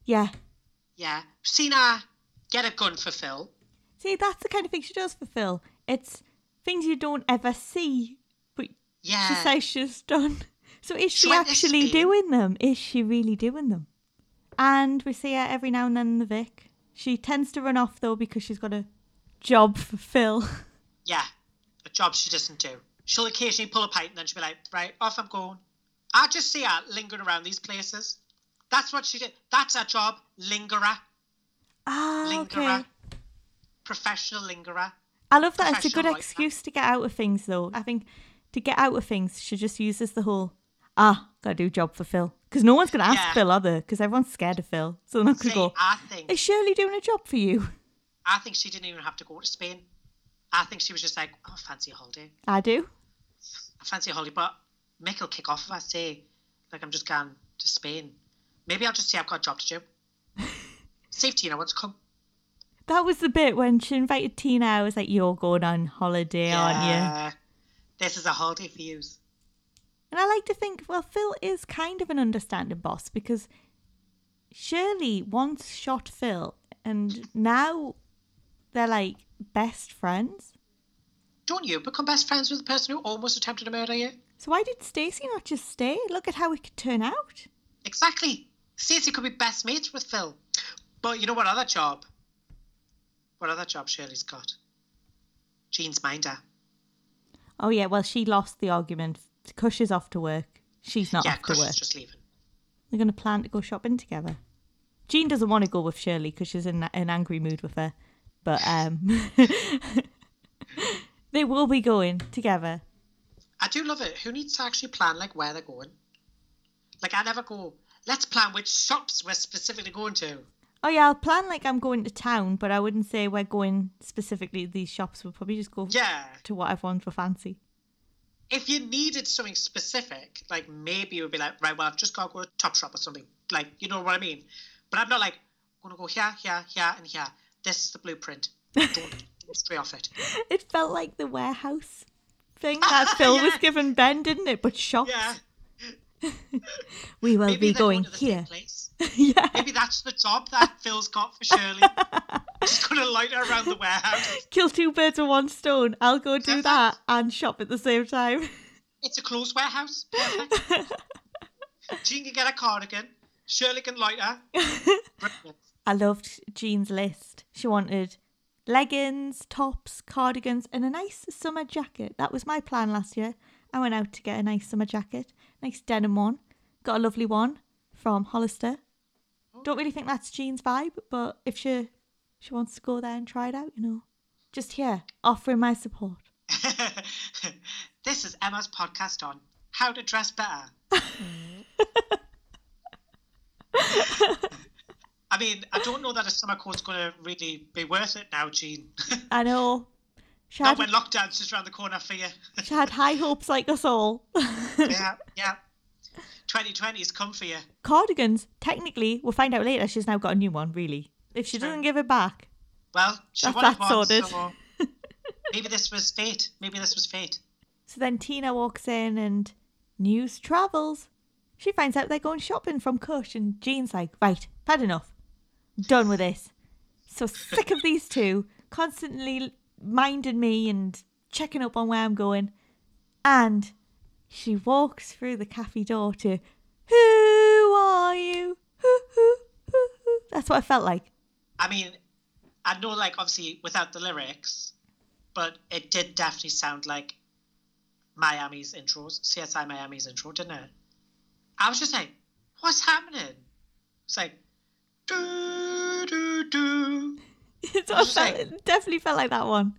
Yeah. Yeah. Seen her get a gun for Phil. See, that's the kind of thing she does for Phil. It's things you don't ever see, but Yeah. she says she's done. So is She she actually doing them? Is she really doing them? And we see her every now and then in the Vic. She tends to run off though because she's got a job for Phil. Yeah. A job she doesn't do. She'll occasionally pull a pint and then she'll be like, right, off I'm going. I just see her lingering around these places. That's what she did. That's her job. Lingerer. Ah, Lingerer. okay. Professional lingerer. I love that. It's a good excuse to get out of things though. I think to get out of things, she just uses the whole, ah, gotta do a job for Phil. Because no one's gonna ask Yeah. Phil, are they? Because everyone's scared of Phil. So they're not gonna See, go, I think is Shirley doing a job for you? I think she didn't even have to go to Spain. I think she was just like, oh, fancy a holiday. I do. I fancy a holiday, but Mick will kick off if I say, like, I'm just going to Spain. Maybe I'll just say I've got a job to do. See if Tina wants to come. That was the bit when she invited Tina. I was like, "You're going on holiday, aren't you?" Yeah. This is a holiday for you. And I like to think, well, Phil is kind of an understanding boss because Shirley once shot Phil, and now they're like best friends. Don't you become best friends with the person who almost attempted to murder you? So why did Stacey not just stay? Look at how it could turn out. Exactly. Stacey could be best mates with Phil. But you know what other job? What other job Shirley's got? Jean's minder. Oh yeah, well she lost the argument. Kush is off to work. She's not yeah, off to work. just leaving. They're going to plan to go shopping together. Jean doesn't want to go with Shirley because she's in an angry mood with her. But um, They will be going together. I do love it. Who needs to actually plan like where they're going? Like I never go. Let's plan which shops we're specifically going to. Oh yeah, I'll plan like I'm going to town, but I wouldn't say we're going specifically to these shops. We'll probably just go Yeah. to what everyone's for fancy. If you needed something specific, like maybe you would be like, right, well, I've just got to go to Top Shop or something. Like, you know what I mean? But I'm not like, I'm going to go here, here, here, and here. This is the blueprint. Don't, stray off it. It felt like the warehouse thing that Phil was giving Ben, didn't it? But shops. Yeah. We will Maybe be going here. yeah. Maybe that's the job that Phil's got for Shirley. Just to loiter around the warehouse. Kill two birds with one stone. I'll go do that and shop at the same time. It's a closed warehouse. Perfect. Jean can get a cardigan. Shirley can loiter. Brilliant. I loved Jean's list. She wanted leggings, tops, cardigans, and a nice summer jacket. That was my plan last year. I went out to get a nice summer jacket, nice denim one. Got a lovely one from Hollister. Don't really think that's Jean's vibe, but if she she wants to go there and try it out, you know, just here offering my support. this is Emma's podcast on how to dress better. I mean, I don't know that a summer coat's going to really be worth it now, Jean. I know. She Not had, when lockdown's just around the corner for you. she had high hopes like us all. yeah, yeah. 2020's come for you. Cardigans, technically, we'll find out later, she's now got a new one, really. If she doesn't give it back, Well, she That's wanted that one, sorted. so maybe this was fate. Maybe this was fate. So then Tina walks in and news travels. She finds out they're going shopping from Kush, and Jean's like, right, I've had enough. Done with this. So sick of these two constantly minding me and checking up on where I'm going. And she walks through the cafe door to, Who are you? That's what I felt like. I mean, I know, like, obviously without the lyrics, but it did definitely sound like Miami's intros, CSI Miami's intro, didn't it? I was just like, what's happening? It's like, do, do, do. It's felt, it definitely felt like that one.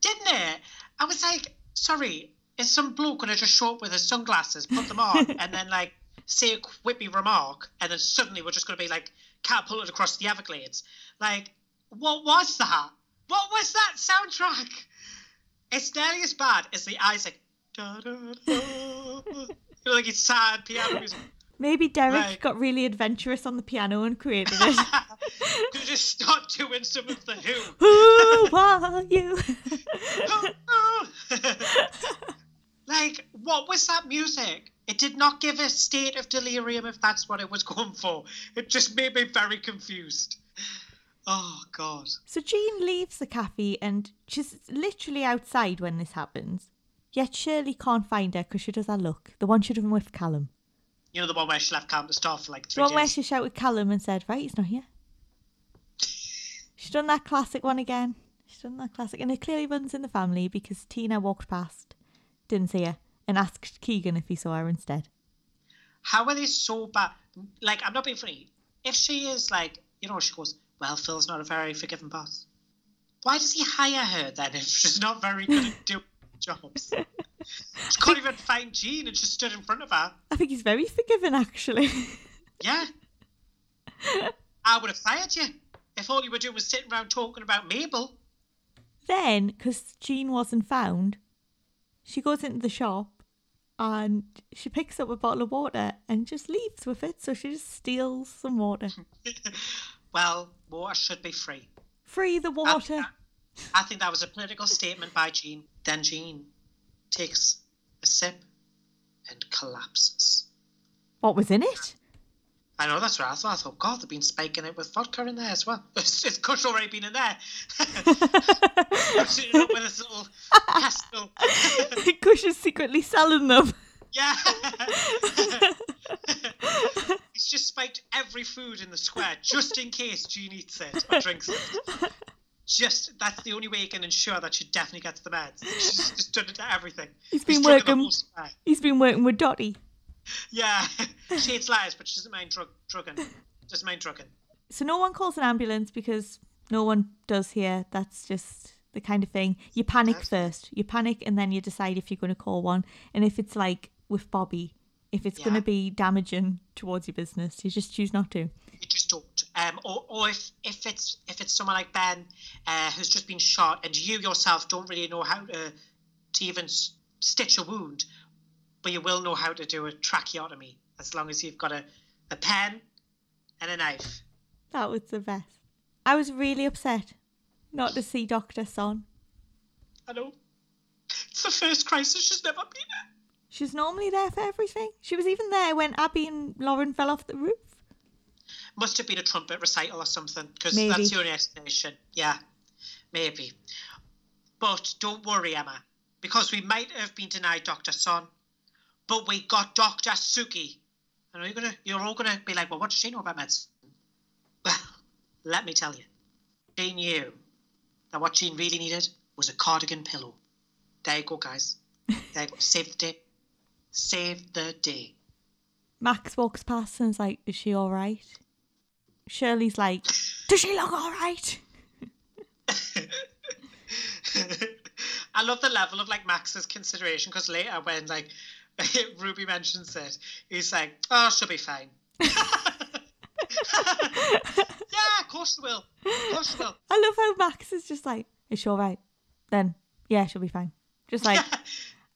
Didn't it? I was like, sorry, is some bloke going to just show up with his sunglasses, put them on, and then, like, say a quippy remark, and then suddenly we're just going to be, like, catapulted across the Everglades? Like, what was that? What was that soundtrack? It's nearly as bad as the Isaac. Da, da, da. You know, like it's sad piano music. Maybe Derek Right. got really adventurous on the piano and created it. Could you just start doing some of the Who? Who are you? like, what was that music? It did not give a state of delirium if that's what it was going for. It just made me very confused. Oh, God. so Jean leaves the cafe and she's literally outside when this happens. Yet Shirley can't find her because she does her look. The one she'd done with Callum. You know the one where she left start for like The three one where days? she shouted Callum and said, right, he's not here. She's done that classic one again. She's done that classic. And it clearly runs in the family because Tina walked past, didn't see her, and asked Keegan if he saw her instead. How are they so bad? Like, I'm not being funny. If she is like, you know, she goes, well, Phil's not a very forgiving boss. Why does he hire her then if she's not very good at doing jobs? She can't even find Jean and she stood in front of her. I think he's very forgiving, actually. Yeah. I would have fired you if all you were doing was sitting around talking about Mabel. then, because Jean wasn't found, she goes into the shop and she picks up a bottle of water and just leaves with it. So she just steals some water. well, water should be free. Free the water. I think that was a political statement by Jean. Then Jean takes a sip and collapses. What was in it? I know that's right. I thought. I thought, God, they've been spiking it with vodka in there as well. It's, it's Kush already been in there. Mixing it up with this little pestle. Kush is secretly selling them. yeah. He's just spiked every food in the square just in case Jean eats it or drinks it. Just that's the only way you can ensure that she definitely gets the meds. She's just done it to everything. He's been the working- He's been working with Dotty. Yeah, she hates lies, but she doesn't mind drug drugging. Doesn't mind drugging. So no one calls an ambulance because no one does here. That's just the kind of thing. You panic Yes. first. You panic and then you decide if you're going to call one. And if it's like with Bobby, if it's going to be damaging towards your business, you just choose not to. You just don't. Um, or, or if, if it's if it's someone like Ben uh, who's just been shot and you yourself don't really know how to to even stitch a wound, but you will know how to do a tracheotomy as long as you've got a, a pen and a knife. That was the best. I was really upset not to see Dr. Son. I know. It's the first crisis she's never been in. She's normally there for everything. She was even there when Abi and Lauren fell off the roof. Must have been a trumpet recital or something, because that's the only explanation. Yeah, maybe. But don't worry, Emma, because we might have been denied Dr. Son, but we got Dr. Suki. And you're gonna, you're all gonna be like, well, what does she know about medicine? Well, let me tell you, she knew that what Jean really needed was a cardigan pillow. There you go, guys. There you go. Save the day. Save the day. Max walks past and is like, Is she all right? Shirley's like, Does she look all right? I love the level of like Max's consideration because later when like Ruby mentions it, he's like, "Oh, she'll be fine." yeah, of course she will. Of course she will. I love how Max is just like, Is she all right? Then, yeah, she'll be fine. Just like,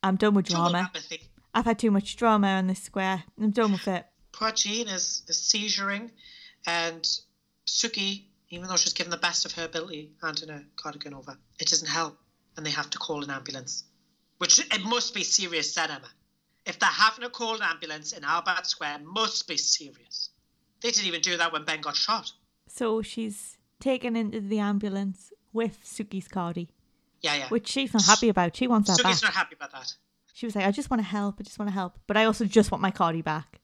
I'm done with drama. I've had too much drama on this square. I'm done with it. Poor Jean is, is seizuring, and Suki, even though she's given the best of her ability, handing her cardigan over, it doesn't help, and they have to call an ambulance. Which it must be serious, then Emma. If they're having to call an ambulance in Albert Square, must be serious. They didn't even do that when Ben got shot. So she's taken into the ambulance with Suki's cardi, Yeah, yeah. which she's not happy about. She wants that Suki's back. not happy about that. She was like, I just want to help. I just want to help. But I also just want my cardi back.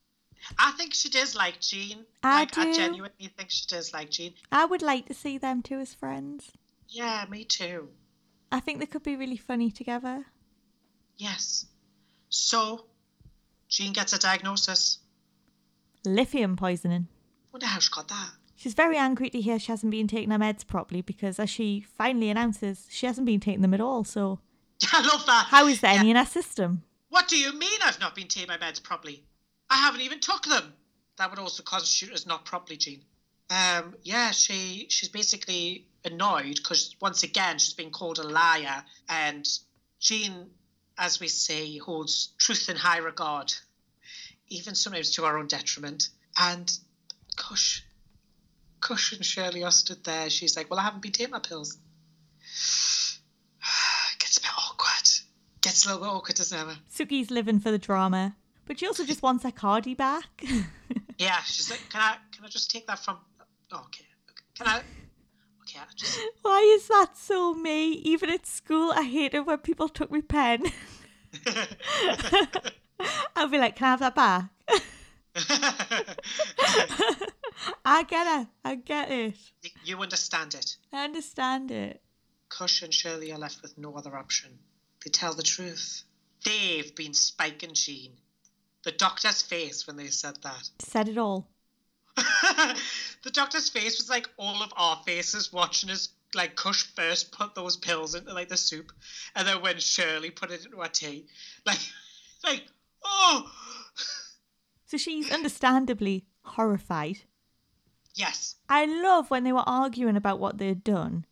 I think she does like Jean. I like, I genuinely think she does like Jean. I would like to see them two as friends. Yeah, me too. I think they could be really funny together. Yes. So, Jean gets a diagnosis. Lithium poisoning. Wonder how she got that. She's very angry to hear she hasn't been taking her meds properly because, as she finally announces, she hasn't been taking them at all. So, I love that. how is there Yeah. any in her system? What do you mean I've not been taking my meds properly? I haven't even took them. That would also constitute as not properly, Jean. Um, yeah, she she's basically annoyed because once again she's been called a liar, and Jean, as we say, holds truth in high regard, even sometimes to our own detriment. And Kush, Kush and Shirley are stood there. She's like, "Well, I haven't been taking my pills." Gets a bit awkward. Gets a little bit awkward, doesn't it? Suki's living for the drama, but she also just wants her cardi back. Yeah, she's like, can I can I just take that from? Oh, okay, can I? Okay, I just Why is that so me? Even at school, I hated when people took my pen. I'll be like, can I have that back? I get it. I get it. you understand it. I understand it. Kush and Shirley are left with no other option. They tell the truth. They've been spiking Jean. The doctor's face when they said that. Said it all. the doctor's face was like all of our faces watching us like Kush first put those pills into like the soup and then when Shirley put it into her tea. Like like oh So she's understandably horrified. yes. I love when they were arguing about what they'd done.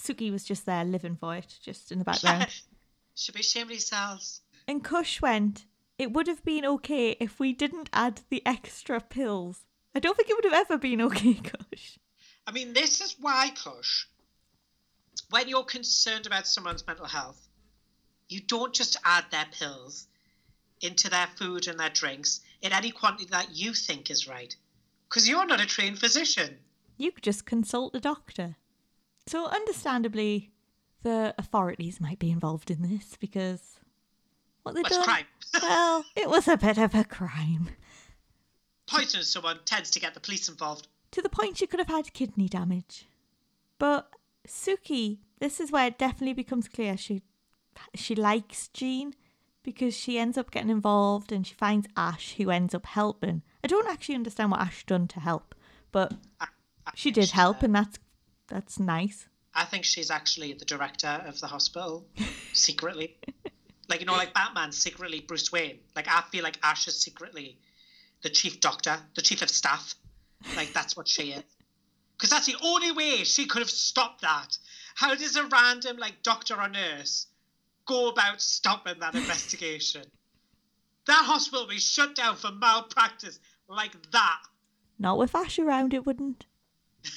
Suki was just there living for it, just in the background. Should be ashamed of yourselves. and Kush went, It would have been okay if we didn't add the extra pills. I don't think it would have ever been okay, Kush. I mean, this is why, Kush, when you're concerned about someone's mental health, you don't just add their pills into their food and their drinks in any quantity that you think is right. Because you're not a trained physician. You could just consult a doctor. So, understandably, the authorities might be involved in this because what done. crime. well, it was a bit of a crime. Poisoning someone tends to get the police involved. To the point she could have had kidney damage. But Suki, this is where it definitely becomes clear she she likes Jean because she ends up getting involved and she finds Ash who ends up helping. I don't actually understand what Ash done to help, but I, I she did she's help a- and that's that's nice. I think she's actually the director of the hospital, secretly. Like you know, like Batman secretly Bruce Wayne. Like I feel like Ash is secretly the chief doctor, the chief of staff. Like that's what she is. Because that's the only way she could have stopped that. How does a random like doctor or nurse go about stopping that investigation? that hospital will be shut down for malpractice like that. Not with Ash around, it wouldn't.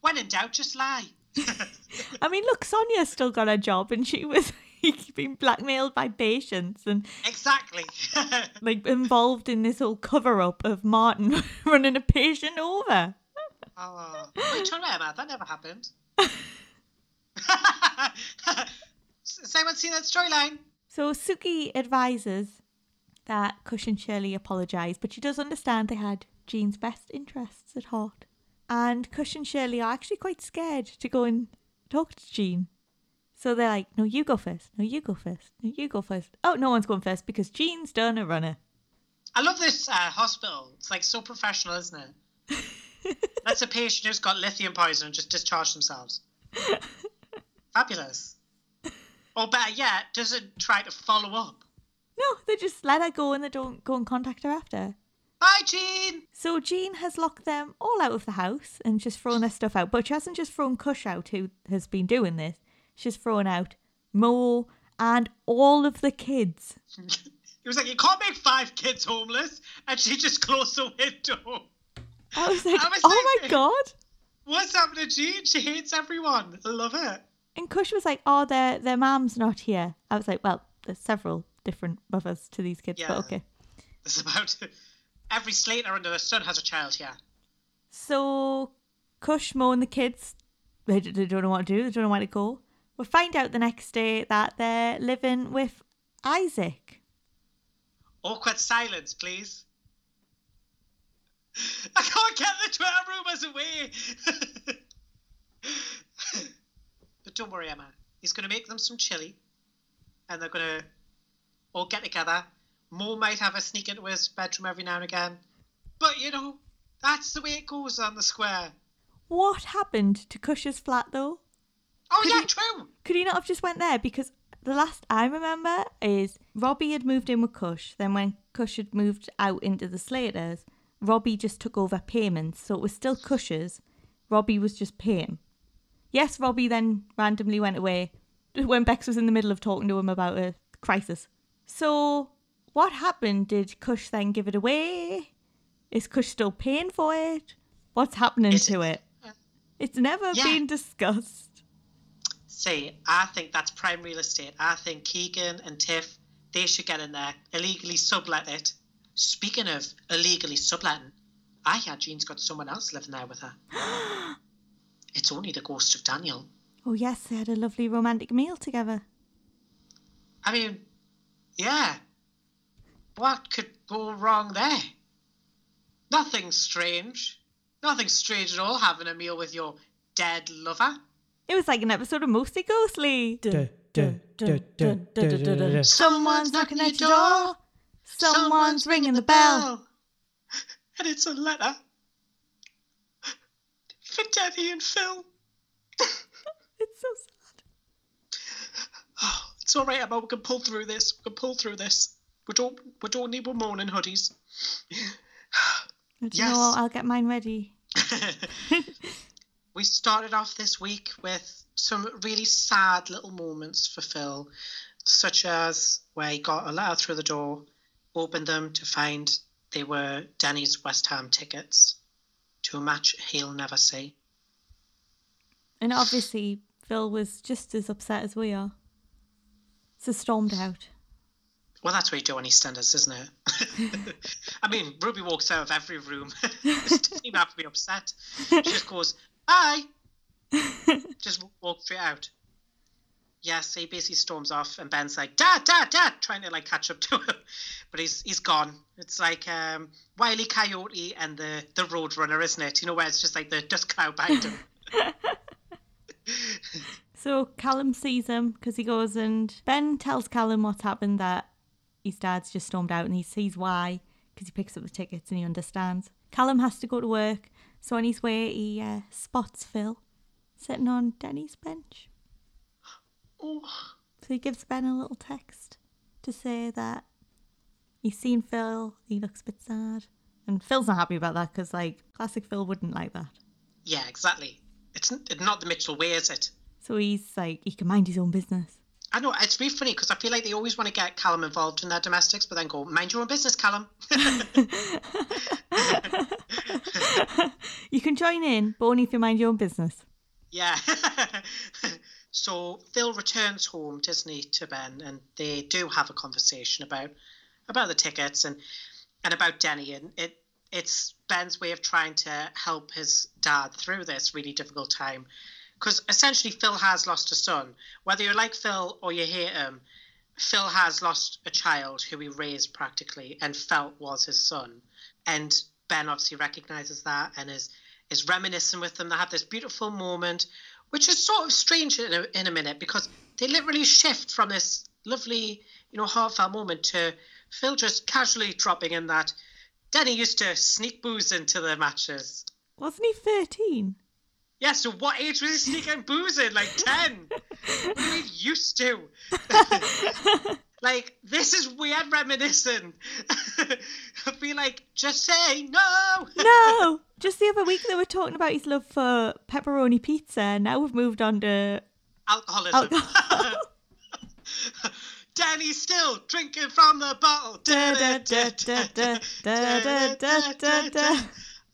when in doubt, just lie. I mean, look, Sonia still got a job and she was being blackmailed by patients and exactly like involved in this whole cover up of Martin running a patient over. Oh, wait, turn around, Emma. That never happened. Has anyone seen that storyline? So Suki advises that and Shirley apologise, but she does understand they had Jean's best interests at heart. And and Shirley are actually quite scared to go and talk to Jean. So they're like, no, you go first. No, you go first. No, you go first. Oh, no one's going first because Jean's done a runner. I love this uh, hospital. It's like so professional, isn't it? That's a patient who's got lithium poison and just discharged themselves. Fabulous. Or better yet, doesn't try to follow up. No, they just let her go and they don't go and contact her after. Bye, Jean. So Jean has locked them all out of the house and just thrown their stuff out. But she hasn't just thrown Kush out, who has been doing this. She's thrown out Mo and all of the kids. he was like, "You can't make five kids homeless," and she just closed the window. I was like, I was "Oh my god." What's happening to Jean? She hates everyone. I love it. And Kush was like, "Oh, their their mom's not here." I was like, "Well, there's several different mothers to these kids, yeah. but okay." There's about every Slater under the sun has a child here. So, Kush, Mo, and the kids, they, they don't know what to do. They don't know where to go. We find out the next day that they're living with Isaac. Awkward silence, please. I can't get the Twitter rumours away. but don't worry, Emma. He's going to make them some chili, and they're going to all get together Mo might have a sneak into his bedroom every now and again. But, you know, that's the way it goes on the square. What happened to Kush's flat, though? Oh, could yeah, he, true. Could he not have just went there? Because the last I remember is Robbie had moved in with Kush. Then when Kush had moved out into the Slaters, Robbie just took over payments. So it was still Kush's. Robbie was just paying. Yes, Robbie then randomly went away when Bex was in the middle of talking to him about a crisis. So what happened? Did Kush then give it away? Is Kush still paying for it? What's happening to it? it? It's never yeah. been discussed. See, I think that's prime real estate. I think Keegan and Tiff, they should get in there, illegally sublet it. Speaking of illegally subletting, I hear Jean's got someone else living there with her. it's only the ghost of Daniel. Oh, yes, they had a lovely romantic meal together. I mean, yeah, what could go wrong there? Nothing strange. Nothing strange at all having a meal with your dead lover. It was like an episode of Mostly Ghostly. Someone's knocking at your door. Someone's ringing the bell. And it's a letter for Debbie and Phil. it's so sad. Oh, it's all right, Emma. We can pull through this. We can pull through this. We don't we don't need more morning hoodies. yes. know, I'll get mine ready. We started off this week with some really sad little moments for Phil, such as where he got a letter through the door, opened them to find they were Denny's West Ham tickets to a match he'll never see. And obviously, Phil was just as upset as we are. So stormed out. Well, that's what you do on EastEnders, isn't it? I mean, Ruby walks out of every room. doesn't even have to be upset. She just goes, "Bye," just walk straight out. Yes, he basically storms off, and Ben's like, "Dad, Dad, Dad," trying to like catch up to him, but he's he's gone. It's like um, Wiley Coyote and the the Roadrunner, isn't it? You know where it's just like the dust cloud behind him. so Callum sees him because he goes and Ben tells Callum what's happened that his dad's just stormed out and he sees why because he picks up the tickets and he understands. Callum has to go to work, so on his way he uh, spots Phil sitting on Denny's bench. Oh, So he gives Ben a little text to say that he's seen Phil, he looks a bit sad. And Phil's not happy about that because, like, classic Phil wouldn't like that. yeah, exactly. It's it's not the Mitchell way, is it? So he's like, he can mind his own business. I know it's really funny because I feel like they always want to get Callum involved in their domestics, but then go mind your own business, Callum. You can join in, but only if you mind your own business. yeah. so Phil returns home, doesn't he, to Ben, and they do have a conversation about about the tickets and and about Denny, and it it's Ben's way of trying to help his dad through this really difficult time. Because essentially, Phil has lost a son. Whether you like Phil or you hate him, Phil has lost a child who he raised practically and felt was his son. And Ben obviously recognizes that and is is reminiscing with them. They have this beautiful moment, which is sort of strange in a, in a minute because they literally shift from this lovely, you know, heartfelt moment to Phil just casually dropping in that Denny used to sneak booze into the matches. Wasn't he 13? Yeah, so what age was he sneaking booze in? Like 10? what you mean used to? like, this is weird reminiscing. I feel like, just say no! No! Just the other week they were talking about his love for pepperoni pizza, and now we've moved on to Alcoholism. alcohol. Danny's still drinking from the bottle.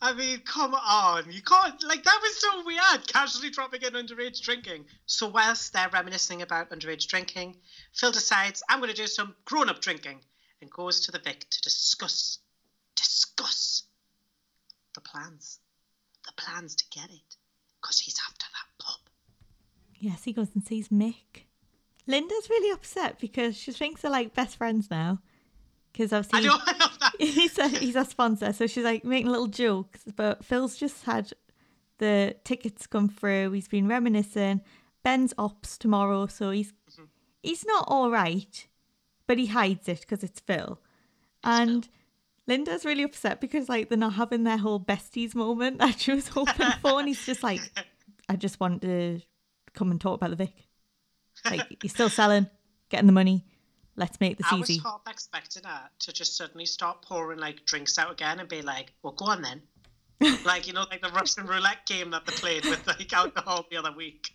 I mean, come on. You can't, like, that was so weird. Casually dropping in underage drinking. So, whilst they're reminiscing about underage drinking, Phil decides, I'm going to do some grown up drinking and goes to the Vic to discuss, discuss the plans, the plans to get it, because he's after that pub. Yes, he goes and sees Mick. Linda's really upset because she thinks they're like best friends now. Because obviously know, I love that. he's a, he's a sponsor, so she's like making little jokes. But Phil's just had the tickets come through. He's been reminiscing. Ben's ops tomorrow, so he's mm-hmm. he's not all right, but he hides it because it's Phil. And Linda's really upset because like they're not having their whole besties moment that she was hoping for, and he's just like, I just want to come and talk about the Vic. Like he's still selling, getting the money. Let's make this easy. I was half expecting her to just suddenly start pouring like drinks out again and be like, "Well, go on then." like you know, like the Russian roulette game that they played with like alcohol the other week.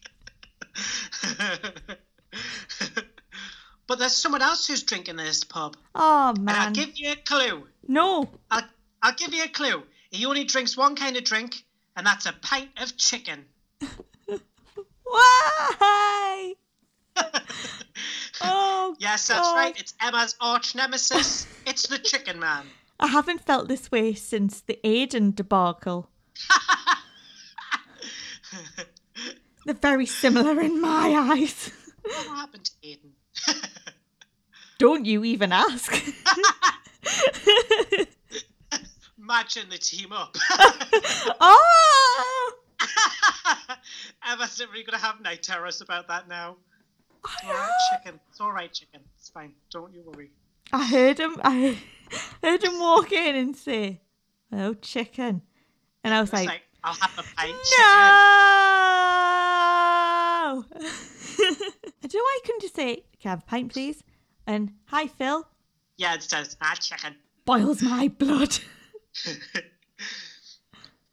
but there's someone else who's drinking in this pub, Oh man! and I'll give you a clue. no! I'll I'll give you a clue. He only drinks one kind of drink, and that's a pint of chicken. Why? Oh, Yes, that's God. right. It's Emma's arch nemesis. it's the Chicken Man. I haven't felt this way since the Aiden debacle. They're very similar in my eyes. what happened to Aiden? Don't you even ask. Imagine the team up. oh! Emma's really going to have night terrors about that now. It's all right, chicken. It's all right, chicken. It's fine. Don't you worry. I heard him. I heard him walk in and say, "Oh, chicken," and I was like, like, I'll have a pint chicken. "No!" I don't know why I couldn't just say, "Can I have a pint, please?" And hi, Phil. Yeah, it says, ah, chicken. Boils my blood.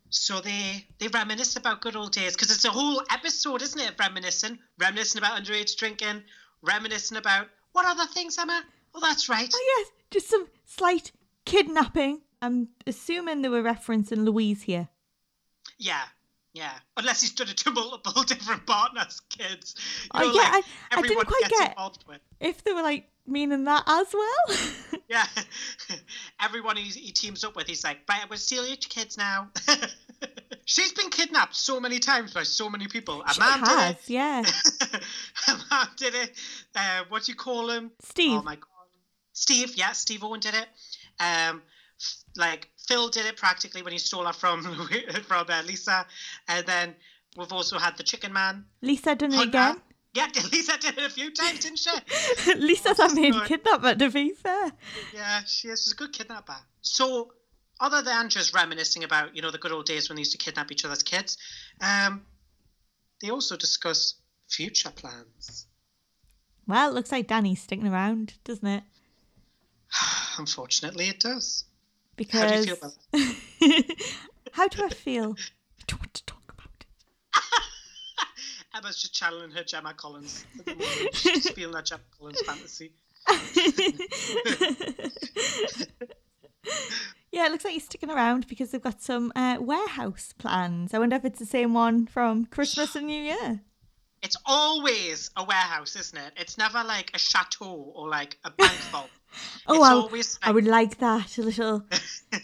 So they they reminisce about good old days because it's a whole episode, isn't it? Reminiscing, reminiscing about underage drinking, reminiscing about what other things, Emma? Oh, that's right. Oh yes, just some slight kidnapping. I'm assuming they were referencing Louise here. Yeah, yeah. Unless he's done it to multiple different partners, kids. You Oh, know, yeah, like I- I didn't quite get- involved with. If they were like meaning that as well. Yeah, everyone he, he teams up with, he's like, right, I'm going to steal your kids now. She's been kidnapped so many times by so many people. A she man has, did yeah. a man did it. Uh, what do you call him? Steve. Oh my god, Steve. Yeah, Steve Owen did it. Um, like Phil did it practically when he stole her from from uh, Lisa, and then we've also had the Chicken Man. Lisa done it again. Yeah, Lisa did it a few times, didn't she? Lisa's our main Sorry. kidnapper, to be fair. Yeah, she is. She's a good kidnapper. So, other than just reminiscing about, you know, the good old days when they used to kidnap each other's kids, um, they also discuss future plans. Well, it looks like Danny's sticking around, doesn't it? Unfortunately, it does. Because How do you feel about that? How do I feel? I don't want to talk about it. Emma's just channeling her Gemma Collins at the. She's just feeling that Gemma Collins fantasy. yeah, it looks like he's sticking around because they've got some uh, warehouse plans. I wonder if it's the same one from Christmas and New Year. It's always a warehouse, isn't it? It's never like a chateau or like a bank vault. Oh, I, always I would like that a little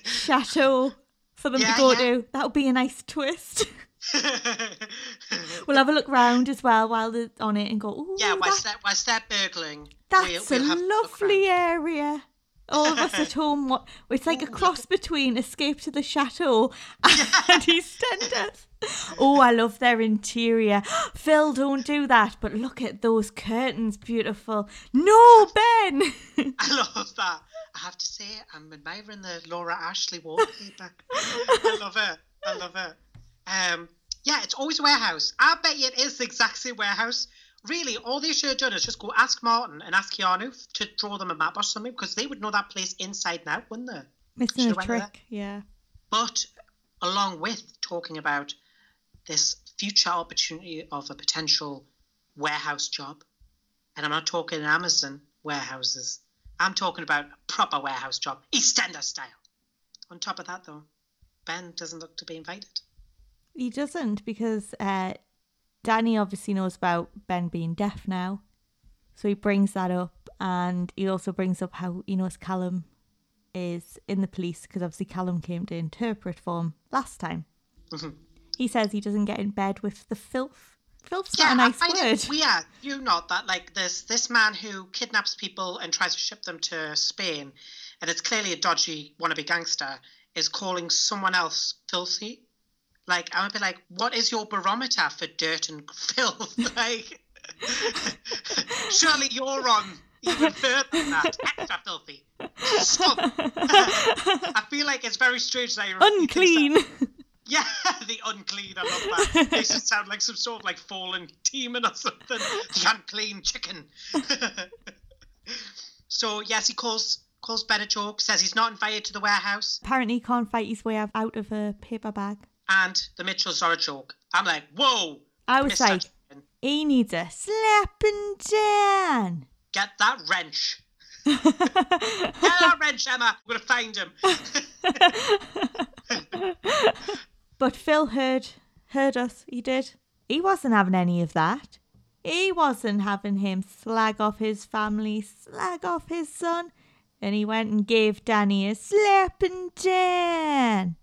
chateau for them Yeah, to go yeah. to. That would be a nice twist. We'll have a look round as well while they're on it and go, Ooh, yeah, that- whilst they're, whilst they're burgling, that's we'll, we'll a lovely round. area. All of us at home, what it's like a cross between Escape to the Chateau and EastEnders. Oh, I love their interior. Phil, don't do that. But look at those curtains, beautiful. No, Ben. I love that. I have to say, I'm admiring the Laura Ashley wallpaper. I love it. I love it. Um, yeah, it's always a warehouse. I bet you it is the exact same warehouse. Really, all they should have done is just go ask Martin and ask Keanu to draw them a map or something because they would know that place inside and out, wouldn't they? Missing a Should've went with trick. Yeah. But along with talking about this future opportunity of a potential warehouse job, and I'm not talking Amazon warehouses, I'm talking about a proper warehouse job, EastEnder style. On top of that, though, Ben doesn't look to be invited. He doesn't because uh, Danny obviously knows about Ben being deaf now. So he brings that up and he also brings up how he knows Callum is in the police because obviously Callum came to interpret for him last time. Mhm. He says he doesn't get in bed with the filth. Filth's Yeah, not a nice I find word. it weird. You not that like this this man who kidnaps people and tries to ship them to Spain, and it's clearly a dodgy wannabe gangster, is calling someone else filthy. Like I would be like, what is your barometer for dirt and filth? like, surely you're on even further than that, extra filthy. I feel like it's very strange that you're Unclean. yeah, the unclean. I love that. They just sound like some sort of like fallen demon or something. The unclean chicken. so yes, he calls calls a joke. Says he's not invited to the warehouse, Apparently he can't fight his way out of a paper bag. And the Mitchells are a joke. I'm like, whoa. I was Mr. like, Chicken, he needs a slapping down. get that wrench. Get that wrench, Emma. We're gonna find him. But Phil heard heard us. He did. He wasn't having any of that. He wasn't having him slag off his family, slag off his son, and he went and gave Danny a slapping down.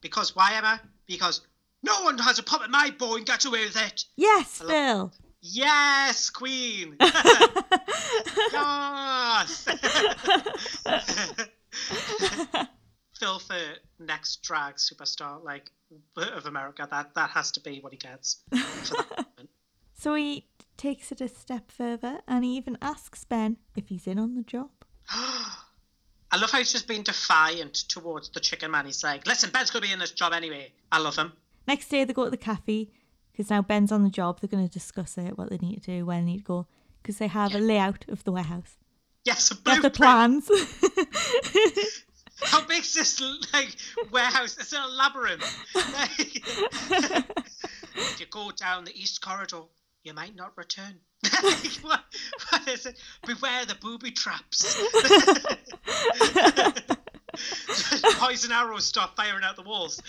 Because why, Emma? Because no one has a pop at my boy and gets away with it. Yes. Phil. Yes, Queen. yes. Phil for next drag superstar, like of America. That that has to be what he gets. For that moment. So he takes it a step further and he even asks Ben if he's in on the job. I love how he's just being defiant towards the chicken man. He's like, "Listen, Ben's gonna be in this job anyway." I love him. Next day they go to the cafe because now Ben's on the job. They're going to discuss it, what they need to do, where they need to go, because they have a layout of the warehouse. Yes, a Got the plans. How big is this like warehouse? It's a labyrinth. If you go down the east corridor, you might not return. what, what is it? Beware the booby traps. Poison arrows start firing out the walls.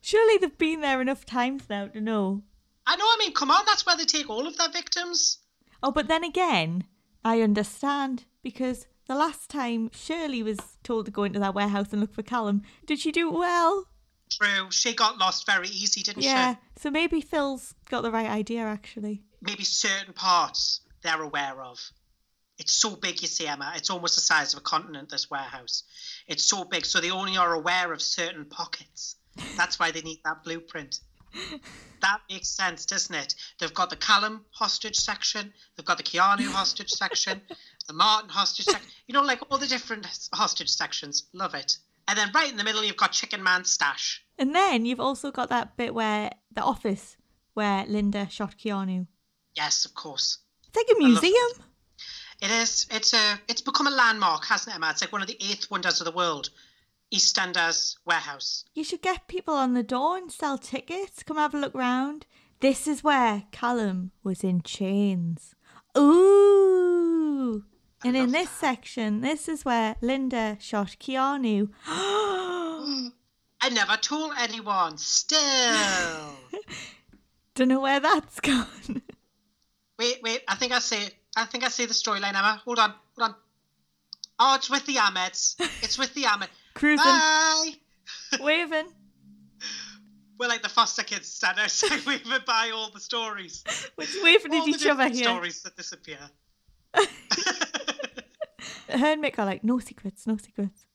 Surely they've been there enough times now to know. I know. I mean, come on. That's where they take all of their victims. Oh, but then again, I understand because the last time Shirley was told to go into that warehouse and look for Callum, did she do it well? True. She got lost very easy, didn't she? Yeah. So maybe Phil's got the right idea actually. Maybe certain parts they're aware of. It's so big, you see, Emma. It's almost the size of a continent, this warehouse. It's so big, so they only are aware of certain pockets. That's why they need that blueprint. That makes sense, doesn't it? They've got the Callum hostage section, they've got the Keanu hostage section, the Martin hostage section. You know, like all the different hostage sections. Love it. And then right in the middle, you've got Chicken Man Stash. And then you've also got that bit where the office where Linda shot Keanu. Yes, of course. It's like a museum. It is. It's a. It's become a landmark, hasn't it, Emma? It's like one of the eighth wonders of the world. EastEnders warehouse. You should get people on the door and sell tickets. Come have a look round. This is where Callum was in chains. Ooh. I And in this that. section, this is where Linda shot Keanu. I never told anyone. Still. Don't know where that's gone. wait, wait. I think I see. It. I think I see the storyline, Emma. Hold on. Hold on. Oh, it's with the Ahmeds. It's with the Ahmed. Cruising, Bye. waving. We're like the foster kids stand outside waving by all the stories. We're just waving all at each other different here. stories that disappear. Her and Mick are like, no secrets, no secrets.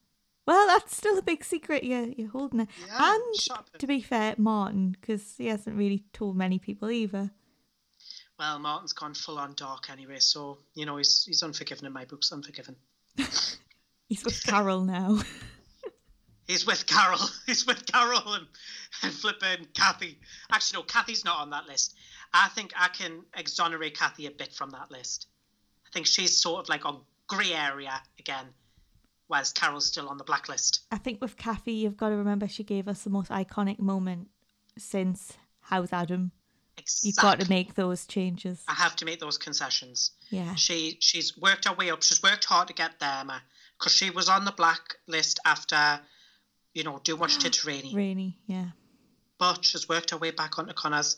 Well, that's still a big secret you're, you're holding it. Yeah, and to be fair, Martin, because he hasn't really told many people either. Well, Martin's gone full on dark anyway, so you know he's he's unforgiven in my books. Unforgiven. He's with Carol now. He's with Carol. He's with Carol and, and flipping Kathy. Actually, no, Kathy's not on that list. I think I can exonerate Kathy a bit from that list. I think she's sort of like on grey area again, whereas Carol's still on the blacklist. I think with Kathy, you've got to remember she gave us the most iconic moment since How's Adam. Exactly. You've got to make those changes. I have to make those concessions. Yeah. She she's worked her way up. She's worked hard to get there, because she was on the blacklist after, you know, doing what she did to Rainie. Rainie, yeah. but she's worked her way back onto Connor's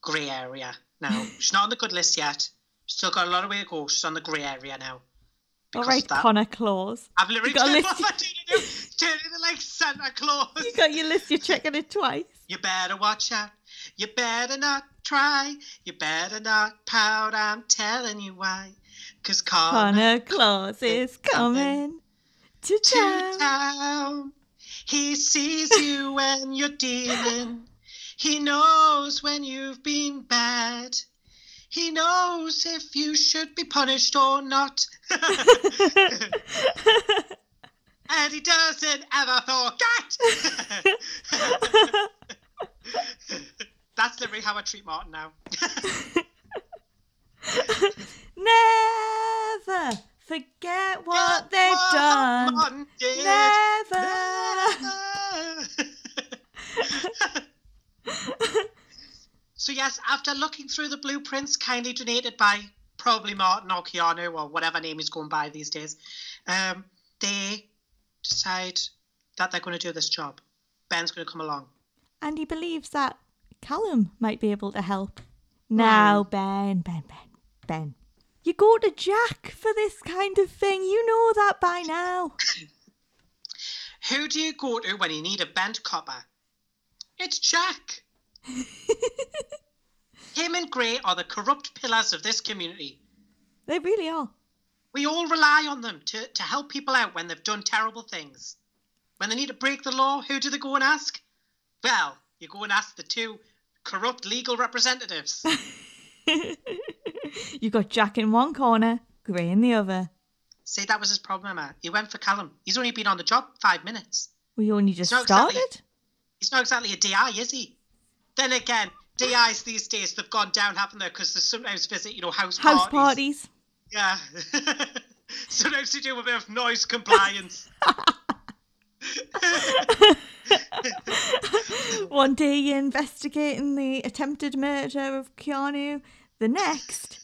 grey area now. she's not on the good list yet. She's still got a lot of way to go. She's on the grey area now. All right. Connor Claus. I've literally got a turned list- what I'm doing it, turn it like Santa Claus. You got your list, you're checking it twice. You better watch out. You better not try. You better not pout. I'm telling you why. Cause Connor Connor Claus is coming to to town. town. He sees you when you're dealing. He knows when you've been bad. He knows if you should be punished or not. and he doesn't ever forget. That's literally how I treat Martin now. Never forget what they've What done. Martin did. Never. So yes, after looking through the blueprints kindly donated by probably Martin or Keanu or whatever name he's going by these days, um, they decide that they're going to do this job. Ben's going to come along. And he believes that Callum might be able to help. Now, Ben, Ben, Ben, Ben. You go to Jack for this kind of thing. You know that by now. Who do you go to when you need a bent copper? It's Jack. Him and Gray are the corrupt pillars of this community. They really are. We all rely on them to, to help people out when they've done terrible things. When they need to break the law, who do they go and ask? Well, you go and ask the two corrupt legal representatives. you got Jack in one corner, Gray in the other. See, that was his problem, Emma. He went for Callum. He's only been on the job five minutes. We only just not exactly- started. He's not exactly a DI, is he? Then again, DIs these days, they've gone down, haven't they? Because they sometimes visit, you know, house, parties. House parties. Yeah. sometimes they do a bit of noise compliance. One day you're investigating the attempted murder of Keanu. The next,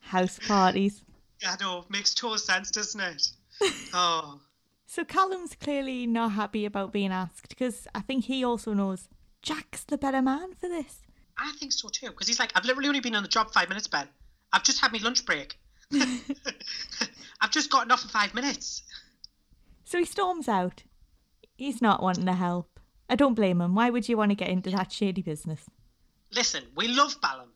house parties. Yeah, know, makes total sense, doesn't it? Oh. So Callum's clearly not happy about being asked because I think he also knows Jack's the better man for this. I think so too, because he's like, I've literally only been on the job five minutes, Ben. I've just had my lunch break. I've just gotten off in five minutes. So he storms out. He's not wanting to help. I don't blame him. Why would you want to get into that shady business? Listen, we love Ballum.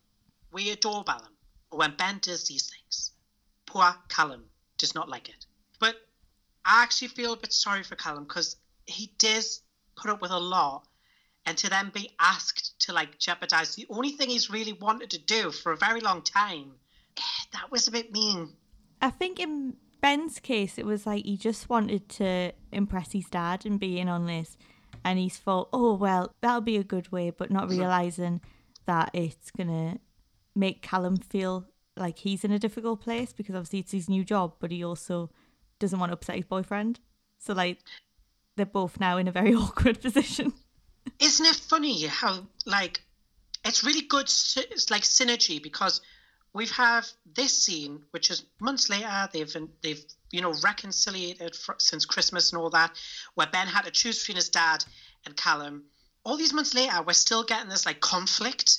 We adore Ballum. But when Ben does these things, poor Callum does not like it. But I actually feel a bit sorry for Callum because he does put up with a lot. And to then be asked to like jeopardize the only thing he's really wanted to do for a very long time, eh, that was a bit mean. I think in Ben's case, it was like he just wanted to impress his dad and be in on this. And he's thought, oh, well, that'll be a good way, but not realizing that it's going to make Callum feel like he's in a difficult place because obviously it's his new job, but he also doesn't want to upset his boyfriend. So, like, they're both now in a very awkward position. Isn't it funny how like it's really good it's like synergy because we've have this scene which is months later they've they've you know reconciliated fr- since Christmas and all that where Ben had to choose between his dad and Callum. All these months later, we're still getting this like conflict,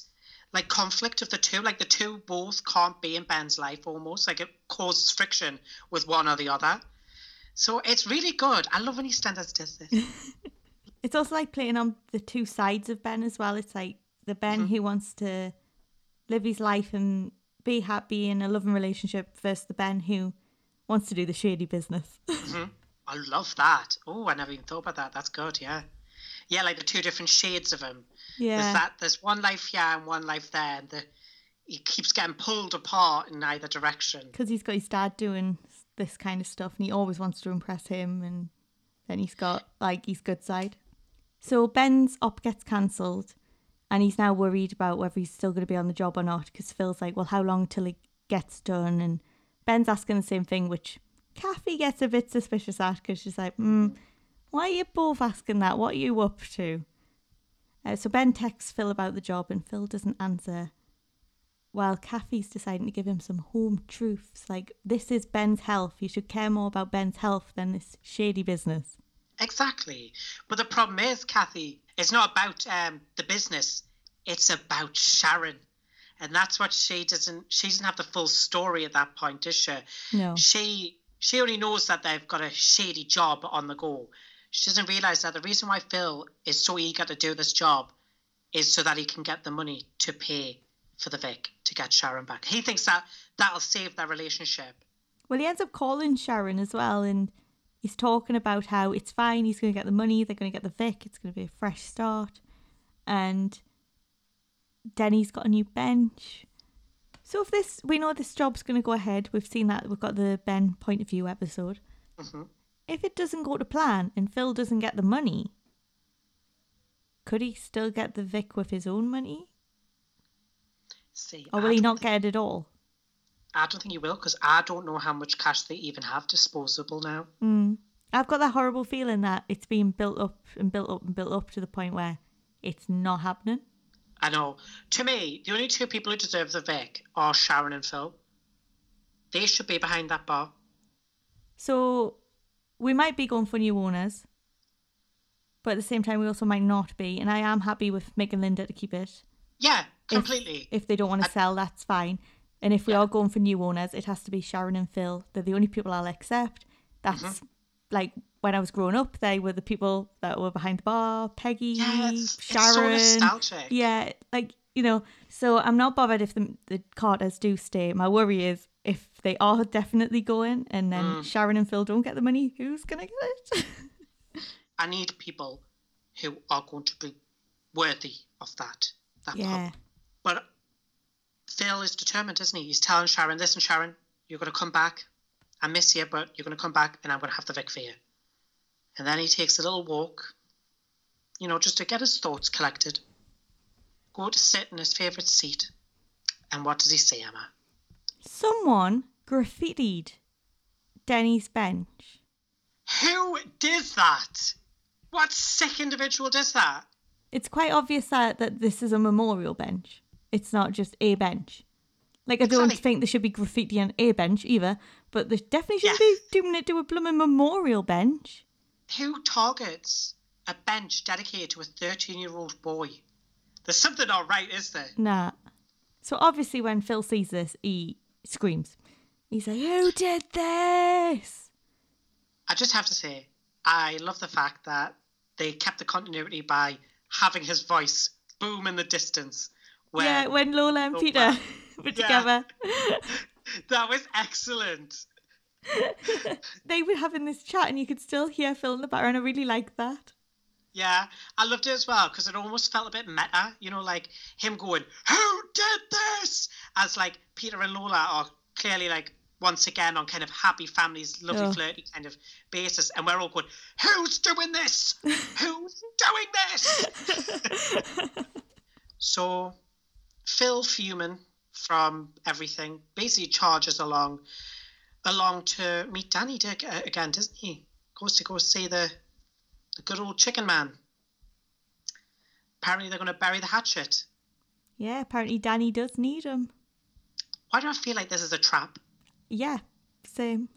like conflict of the two. Like the two both can't be in Ben's life almost. Like it causes friction with one or the other. So it's really good. I love when EastEnders does this. It's also like playing on the two sides of Ben as well. It's like the Ben mm-hmm. who wants to live his life and be happy in a loving relationship versus the Ben who wants to do the shady business. Mm-hmm. I love that. Oh, I never even thought about that. That's good. Yeah, yeah, like the two different shades of him. There's yeah. that. There's one life here and one life there, and the he keeps getting pulled apart in either direction. Because he's got his dad doing this kind of stuff and he always wants to impress him and then he's got like his good side. So Ben's op gets cancelled and he's now worried about whether he's still going to be on the job or not because Phil's like, well, how long till it gets done? And Ben's asking the same thing, which Kathy gets a bit suspicious at because she's like, hmm, why are you both asking that? What are you up to? Uh, so Ben texts Phil about the job and Phil doesn't answer while Kathy's deciding to give him some home truths like this is Ben's health. You should care more about Ben's health than this shady business. Exactly. But the problem is, Kathy, it's not about um, the business. It's about Sharon. And that's what she doesn't she doesn't have the full story at that point, does she? No. She she only knows that they've got a shady job on the go. She doesn't realise that the reason why Phil is so eager to do this job is so that he can get the money to pay for the Vic to get Sharon back. He thinks that that'll save their relationship. Well, he ends up calling Sharon as well, and he's talking about how it's fine. He's going to get the money. They're going to get the Vic. It's going to be a fresh start, and Denny's got a new bench. So if this, we know this job's going to go ahead. We've seen that. We've got the Ben point of view episode. Mhm. If it doesn't go to plan and Phil doesn't get the money, could he still get the Vic with his own money, See, or will he not get it at all? I don't think he will because I don't know how much cash they even have disposable now. Mm. I've got that horrible feeling that it's being built up and built up and built up to the point where it's not happening. I know. To me, the only two people who deserve the Vic are Sharon and Phil. They should be behind that bar. So we might be going for new owners, but at the same time, we also might not be. And I am happy with Mick and Linda to keep it. Yeah, If- completely. If, they don't want to I- sell, that's fine. And if we are going for new owners, it has to be Sharon and Phil. They're the only people I'll accept. That's Mm-hmm. like when I was growing up, they were the people that were behind the bar. Peggy, Yeah, it's- it's so Sharon. nostalgic. Yeah, like you know. So I'm not bothered if the the Carters do stay. My worry is if they are definitely going, and then Mm. Sharon and Phil don't get the money, who's gonna get it? I need people who are going to be worthy of that. that yeah, pub. But Phil is determined, isn't he? He's telling Sharon, listen, Sharon, you're going to come back. I miss you, but you're going to come back and I'm going to have the Vic for you. And then he takes a little walk, you know, just to get his thoughts collected. Go to sit in his favourite seat. And what does he say, Emma? someone graffitied Denny's bench. Who did that? What sick individual does that? It's quite obvious that that this is a memorial bench. It's not just a bench. Like I don't Exactly. think there should be graffiti on a bench either, but there definitely shouldn't Yes. be doing it to a blooming memorial bench. Who targets a bench dedicated to a 13 year old boy? There's something not right, is there? Nah. So obviously, when Phil sees this, he screams. He's like, "Who did this?" I just have to say, I love the fact that they kept the continuity by having his voice boom in the distance. Where yeah, when Lola and Peter were Yeah. together, that was excellent. they were having this chat, and you could still hear Phil in the background. I really liked that. Yeah, I loved it as well because it almost felt a bit meta, you know, like him going, Who did this? As like Peter and Lola are clearly like once again on kind of happy families, lovely Oh. flirty kind of basis, and we're all going, "Who's doing this? Who's doing this?" so Phil Fuman from everything basically charges along along to meet Danny Dick uh, again, doesn't he? Goes to go see the the good old chicken man. Apparently, they're going to bury the hatchet. yeah, apparently Danny does need him. Why do I feel like this is a trap? Yeah, same.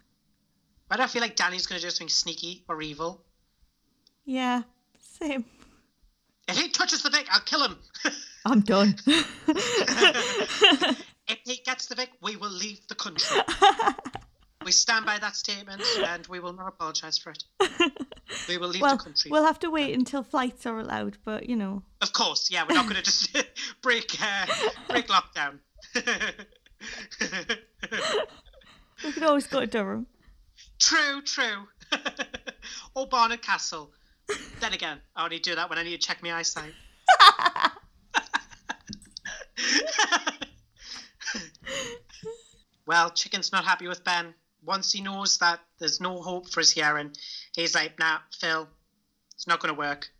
Why do I feel like Danny's going to do something sneaky or evil? Yeah, same. If he touches the Vic, I'll kill him. I'm done. if he gets the Vic, we will leave the country. we stand by that statement and we will not apologise for it. We will leave well, the country. we'll have to wait until flights are allowed, but you know. Of course, yeah, we're not going to just break uh, break lockdown. We could always go to Durham. true, true. or Barnard Castle. Then again, I only do that when I need to check my eyesight. well, Chicken's not happy with Ben. Once he knows that there's no hope for his hearing, he's like, nah, Phil, it's not going to work.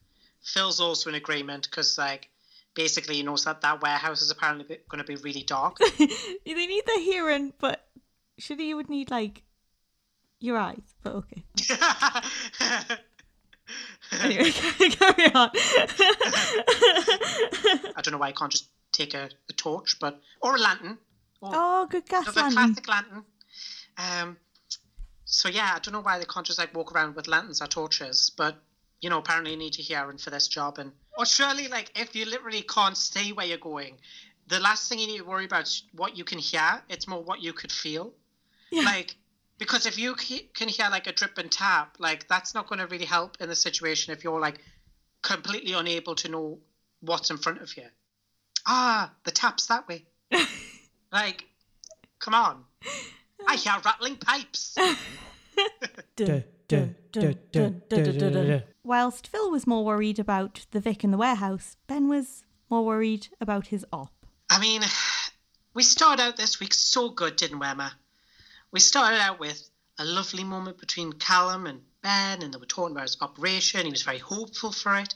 Phil's also in agreement because, like, basically he knows that that warehouse is apparently going to be really dark. they need the hearing, but surely you would need like your eyes. But okay. Anyway, carry on. I don't know why I can't just take a, a torch, but or a lantern. Or oh, good gas another lantern. classic lantern. Um, so yeah, I don't know why they can't just like walk around with lanterns or torches, but you know, apparently you need to hearing for this job, and or surely like if you literally can't see where you're going, the last thing you need to worry about is what you can hear. It's more what you could feel, Yeah. like. Because if you can hear like a drip and tap, like that's not going to really help in the situation if you're like completely unable to know what's in front of you ah, the tap's that way. like, come on. I hear rattling pipes. Whilst Phil was more worried about the Vic in the warehouse, Ben was more worried about his op. I mean, we started out this week so good, didn't we, Emma? We started out with a lovely moment between Callum and Ben, and they were talking about his operation. He was very hopeful for it.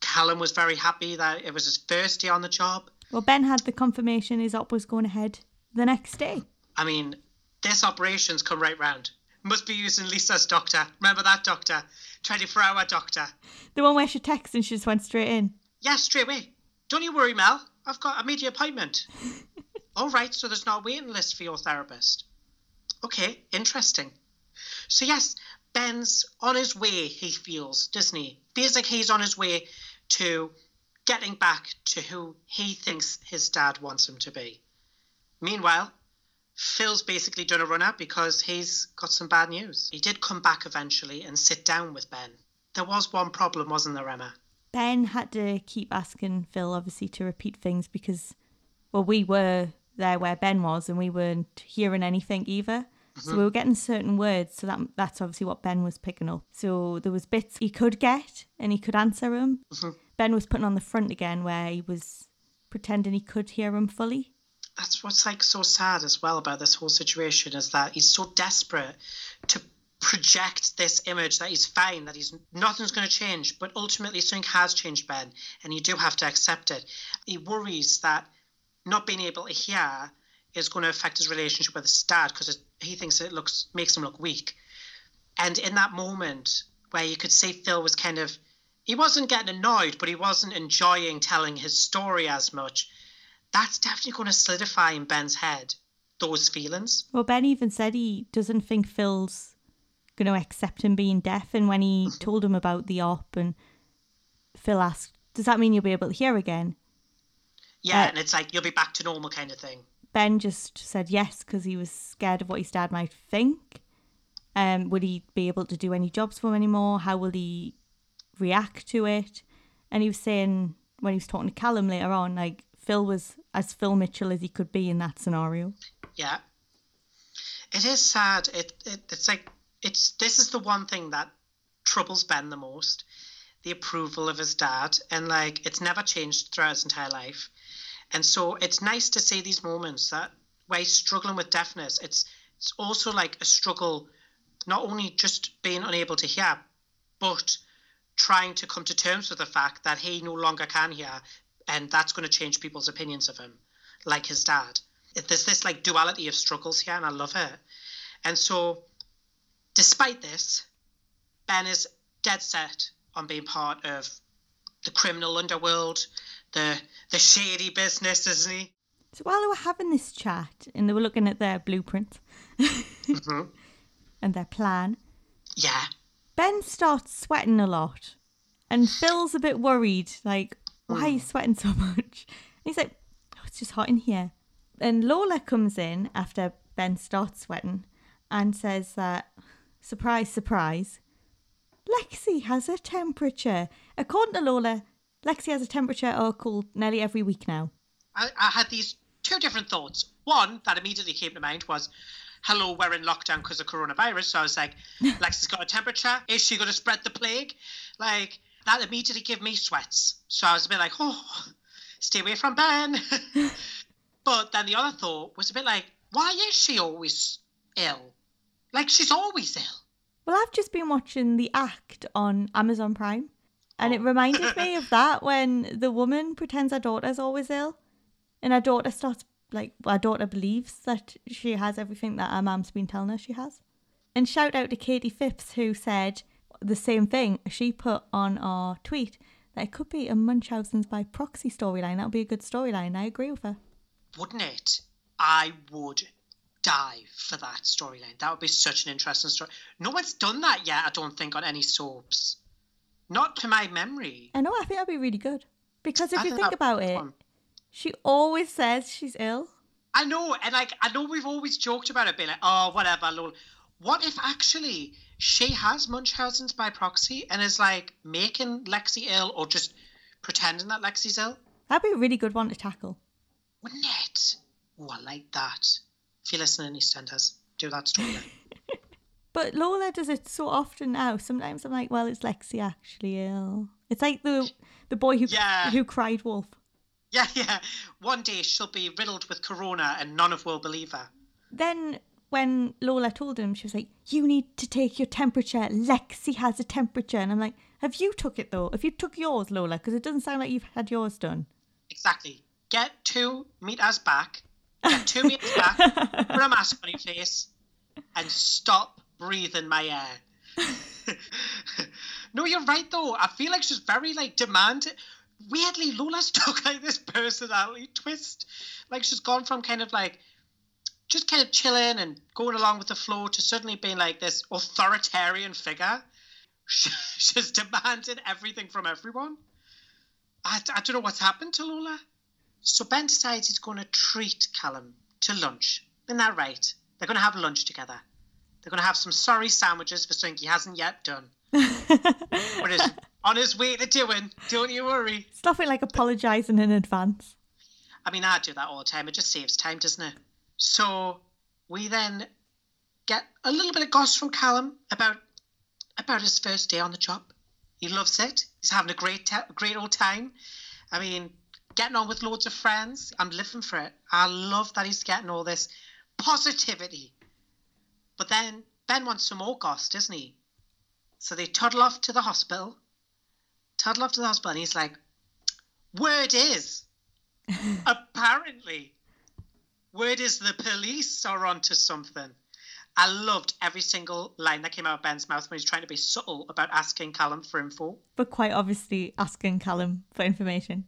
Callum was very happy that it was his first day on the job. Well, Ben had the confirmation his op was going ahead the next day. I mean, this operation's come right round. Must be using Lisa's doctor. Remember that doctor? 24 hour doctor. The one where she texted and she just went straight in. Yeah, straight away. Don't you worry, Mel. I've got a media appointment. All right, so there's not a waiting list for your therapist. Okay, interesting. So yes, Ben's on his way. He feels, doesn't he? Feels like he's on his way to getting back to who he thinks his dad wants him to be. Meanwhile, Phil's basically done a runner because he's got some bad news. He did come back eventually and sit down with Ben. There was one problem, wasn't there, Emma? Ben had to keep asking Phil, obviously, to repeat things because, well, we were there where Ben was and we weren't hearing anything either. Mm-hmm. So we were getting certain words. So that that's obviously what Ben was picking up. So there was bits he could get and he could answer him. Mm-hmm. Ben was putting on the front again where he was pretending he could hear him fully. that's what's like so sad as well about this whole situation is that he's so desperate to project this image that he's fine, that he's nothing's going to change, but ultimately something has changed Ben, and you do have to accept it. He worries that not being able to hear is going to affect his relationship with his dad because he thinks it looks makes him look weak. And in that moment where you could see Phil was kind of he wasn't getting annoyed, but he wasn't enjoying telling his story as much that's definitely going to solidify in Ben's head those feelings. Well, Ben even said he doesn't think Phil's going to accept him being deaf. And when he told him about the op, and Phil asked, Does that mean you'll be able to hear again? Yeah, Uh, and it's like you'll be back to normal kind of thing. Ben just said yes because he was scared of what his dad might think. Um, would he be able to do any jobs for him anymore? How will he react to it? And he was saying when he was talking to Callum later on, like Phil was as Phil Mitchell as he could be in that scenario. Yeah, it is sad. It, it it's like it's this is the one thing that troubles Ben the most, the approval of his dad, and like it's never changed throughout his entire life. And so it's nice to see these moments that he's struggling with deafness. It's it's also like a struggle, not only just being unable to hear, but trying to come to terms with the fact that he no longer can hear, and that's going to change people's opinions of him, like his dad. There's this like duality of struggles here, and I love it. And so, despite this, Ben is dead set on being part of the criminal underworld, the the shady business, isn't he? So while they were having this chat and they were looking at their blueprint hmm and their plan, Yeah. Ben starts sweating a lot. And Phil's a bit worried, like, why are you sweating so much? And he's like, oh, it's just hot in here. And Lola comes in after Ben starts sweating and says that, surprise, surprise, Lexi has a temperature. According to Lola, Lexi has a temperature oh, or cold nearly every week now. I, I had these two different thoughts. One that immediately came to mind was, hello, we're in lockdown because of coronavirus. So I was like, Lexi's got a temperature. Is she going to spread the plague? Like, that immediately gave me sweats. So I was a bit like, oh, stay away from Ben. but then the other thought was a bit like, why is she always ill? Like, she's always ill. Well, I've just been watching The Act on Amazon Prime, and it reminded me of that when the woman pretends her daughter's always ill, and her daughter starts like her daughter believes that she has everything that her mum's been telling her she has. And shout out to Katie Phipps who said the same thing. She put on our tweet that it could be a Munchausen's by proxy storyline. That would be a good storyline. I agree with her. Wouldn't it? I would die for that storyline. That would be such an interesting story. No one's done that yet, I don't think, on any soaps. Not to my memory. I know. I think that'd be really good because if I you think think about it, fun. she always says she's ill. I know, and like I know we've always joked about it, being like, oh, whatever, lol. What if actually she has Munchausen's by proxy and is like making Lexi ill or just pretending that Lexi's ill? That'd be a really good one to tackle. Wouldn't it? Oh, I like that. If you're listening, EastEnders, do that storyline. But Lola does it so often now. Sometimes I'm like, well, it's Lexi actually ill. It's like the the boy who Yeah. who cried wolf. yeah, yeah. One day she'll be riddled with corona and none of will believe her. Then when Lola told him, she was like, "You need to take your temperature. Lexi has a temperature." And I'm like, "Have you took it though? Have you took yours, Lola? Because it doesn't sound like you've had yours done." Exactly. Get two meters back. Get two meters back. Put a mask on your face, and stop breathing my air. no, you're right though. I feel like she's very like demanding. Weirdly, Lola's took like this personality twist. Like she's gone from kind of like just kind of chilling and going along with the flow to suddenly being like this authoritarian figure. She's demanding everything from everyone. I, I don't know what's happened to Lola. So Ben decides he's going to treat Callum to lunch. Isn't that right? They're going to have lunch together. They're going to have some sorry sandwiches for something he hasn't yet done. But is on his way to doing. Don't you worry. Stuff it like apologising in advance. I mean, I do that all the time. It just saves time, doesn't it? So we then get a little bit of gossip from Callum about about his first day on the job. He loves it. He's having a great great old time. I mean, getting on with loads of friends. I'm living for it. I love that he's getting all this positivity. But then Ben wants some more gossip, doesn't he? So they toddle off to the hospital. Toddle off to the hospital, and he's like, "Word is, apparently, word is the police are onto something." I loved every single line that came out of Ben's mouth when he's trying to be subtle about asking Callum for info. But quite obviously asking Callum for information.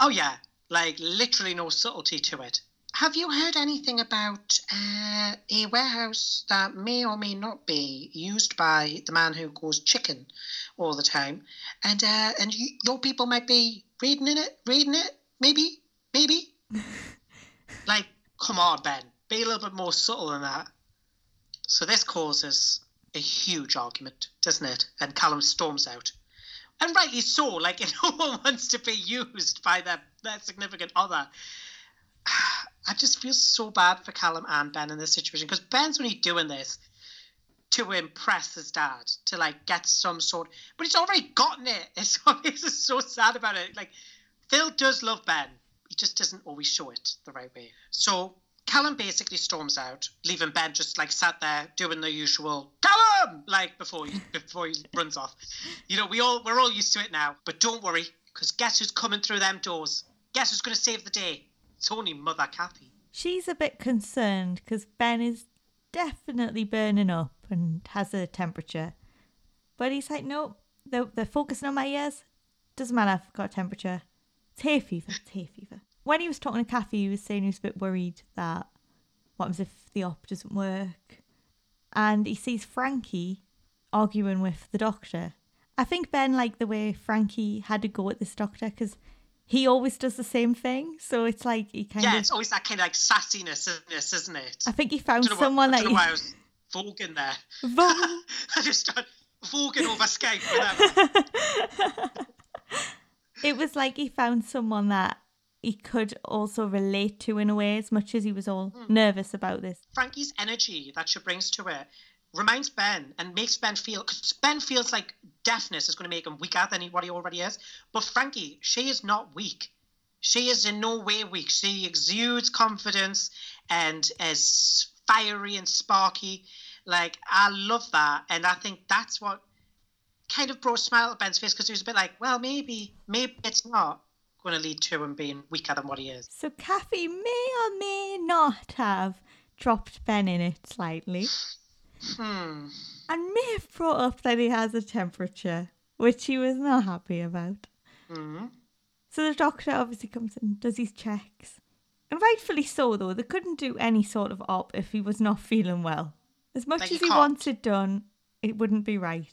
Oh yeah, like literally no subtlety to it. Have you heard anything about uh, a warehouse that may or may not be used by the man who goes chicken all the time, and uh, and you, your people might be reading in it, reading it, maybe, maybe. like, come on, Ben, be a little bit more subtle than that. So this causes a huge argument, doesn't it? And Callum storms out. And rightly so, like no one wants to be used by their, their significant other. I just feel so bad for Callum and Ben in this situation because Ben's only doing this to impress his dad, to like get some sort. But he's already gotten it. It's us so sad about it. Like Phil does love Ben, he just doesn't always show it the right way. So Callum basically storms out, leaving Ben just like sat there doing the usual Callum like before he before he runs off. You know, we all we're all used to it now. But don't worry, because guess who's coming through them doors? Guess who's gonna save the day? Only Mother Kathy. She's a bit concerned because Ben is definitely burning up and has a temperature. But he's like, no, they're, they're focusing on my ears. Doesn't matter, I've got a temperature. It's hay fever, it's hay fever. When he was talking to Kathy, he was saying he was a bit worried that what happens if the op doesn't work? And he sees Frankie arguing with the doctor. I think Ben liked the way Frankie had to go at this doctor because he always does the same thing. So it's like he kind Yeah, of. it's always that kind of like sassiness, isn't it? I think he found I someone what, I like. don't know why I was voguing there. Vogue. I just started voguing over Skype. it was like he found someone that he could also relate to in a way, as much as he was all Hmm. nervous about this. Frankie's energy that she brings to it reminds Ben and makes Ben feel because Ben feels like deafness is going to make him weaker than he, what he already is. But Frankie, she is not weak. She is in no way weak. She exudes confidence and is fiery and sparky. Like I love that, and I think that's what kind of brought a smile to Ben's face because he was a bit like, well, maybe, maybe it's not going to lead to him being weaker than what he is. So Kathy may or may not have dropped Ben in it slightly Hmm. and have brought up that he has a temperature, which he was not happy about. Hmm. So the doctor obviously comes in, does his checks. And rightfully so, though, they couldn't do any sort of op if he was not feeling well. As much Like, as he can't. wants it done, it wouldn't be right.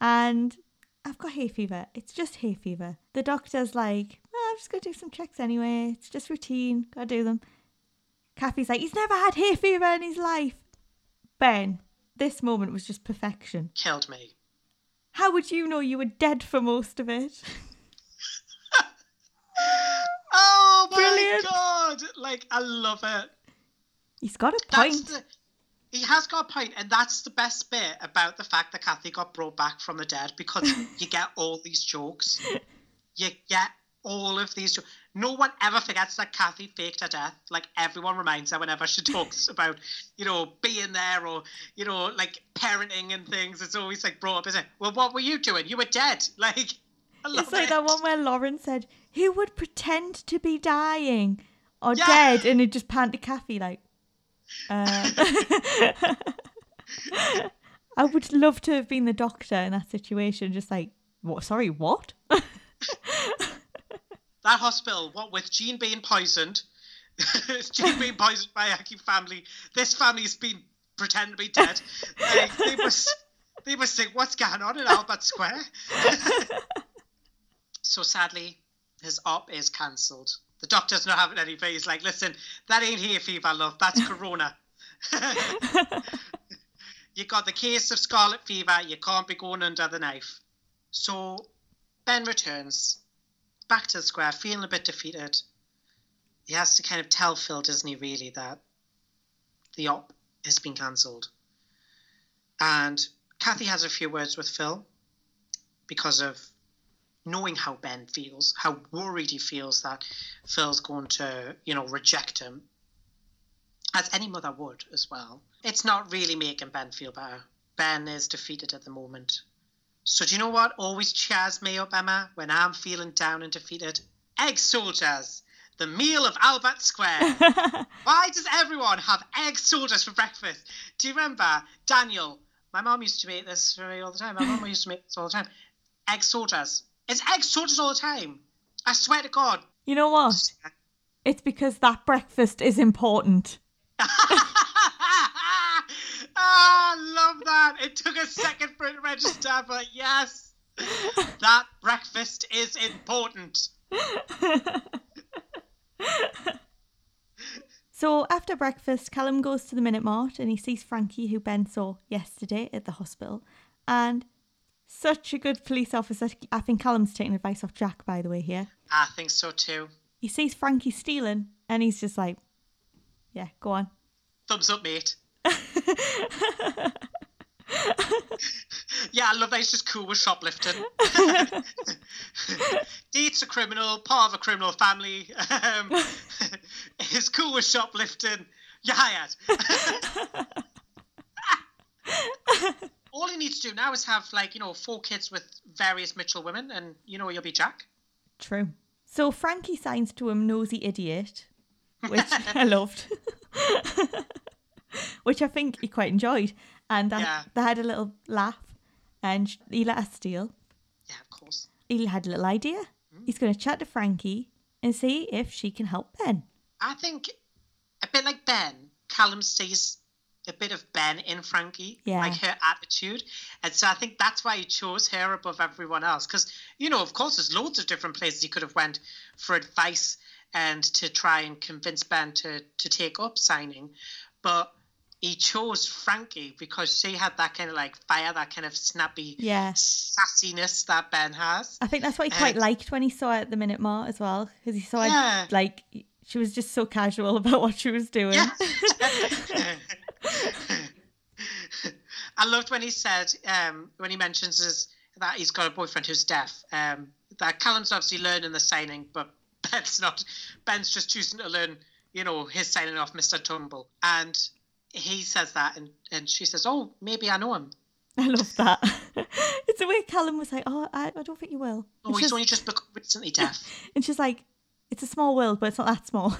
And I've got hay fever. It's just hay fever. The doctor's like, oh, I'm just going to do some checks anyway. It's just routine. Got to do them. Kathy's like, he's never had hay fever in his life. Ben, this moment was just perfection. Killed me. How would you know you were dead for most of it? Oh my Brilliant. god! Like I love it. He's got a point. the, he has got a point, and that's the best bit about the fact that Kathy got brought back from the dead because you get all these jokes. You get all of these. No one ever forgets that Kathy faked her death. Like everyone reminds her whenever she talks about, you know, being there or you know, like parenting and things. It's always like brought up, isn't it? Well, what were you doing? You were dead. Like. I love It's like it. that one where Lauren said, Who would pretend to be dying or Yeah. dead? And it just panned to Kathy, like, uh. I would love to have been the doctor in that situation, just like, What? Sorry, what? That hospital, what with Jean being poisoned, Jean being poisoned by a Aki family, this family's been pretending to be dead. Like, they must, they must think, what's going on in Albert Square? so sadly, his op is cancelled. The doctor's not having anything. He's like, listen, that ain't hay fever, love. That's corona. you got the case of scarlet fever. You can't be going under the knife. So Ben returns back to the square, feeling a bit defeated. He has to kind of tell Phil, he, really, that the op has been cancelled. And Kathy has a few words with Phil because of knowing how Ben feels, how worried he feels that Phil's going to, you know, reject him. As any mother would as well. It's not really making Ben feel better. Ben is defeated at the moment. So do you know what always cheers me up, Emma, when I'm feeling down and defeated? Egg soldiers, the meal of Albert Square. Why does everyone have egg soldiers for breakfast? Do you remember Daniel? My mom used to make this for me all the time. My mom used to make this all the time. Egg soldiers. It's egg soldiers all the time. I swear to God. You know what? It's because that breakfast is important. ah, love that. It took a second for it to register, but yes, that breakfast is important. So after breakfast, Callum goes to the Minute Mart and he sees Frankie, who Ben saw yesterday at the hospital. And such a good police officer. I think Callum's taking advice off Jack, by the way, here. I think so too. He sees Frankie stealing and he's just like, yeah, go on. Thumbs up, mate. Yeah, I love that he's just cool with shoplifting. Dates a criminal, part of a criminal family. Um, he's cool with shoplifting. You're hired. All you need to do now is have like you know four kids with various Mitchell women, and you know you'll be Jack. True. So Frankie signs to him nosy idiot, which I loved. which I think he quite enjoyed. And I, Yeah. they had a little laugh and he let her steal. Yeah, of course. He had a little idea. Hmm? He's going to chat to Frankie and see if she can help Ben. I think a bit like Ben, Callum sees a bit of Ben in Frankie, Yeah. like her attitude, and so I think that's why he chose her above everyone else. Because you know, of course, there's loads of different places he could have went for advice and to try and convince Ben to to take up signing, but he chose Frankie because she had that kind of like fire, that kind of snappy Yeah. sassiness that Ben has. I think that's what he quite Uh, liked when he saw her at the Minute Mart as well. Because he saw her, like, she was just so casual about what she was doing. Yeah. I loved when he said, um, when he mentions his, that he's got a boyfriend who's deaf. Um, that Callum's obviously learning the signing, but Ben's not. Ben's just choosing to learn, you know, his signing off Mr. Tumble. And he says that, and, and she says, Oh, maybe I know him. I love that. it's the way Callum was like, oh, I, I don't think you will. Oh, And he's only just become recently deaf. and she's like, it's a small world, but it's not that small.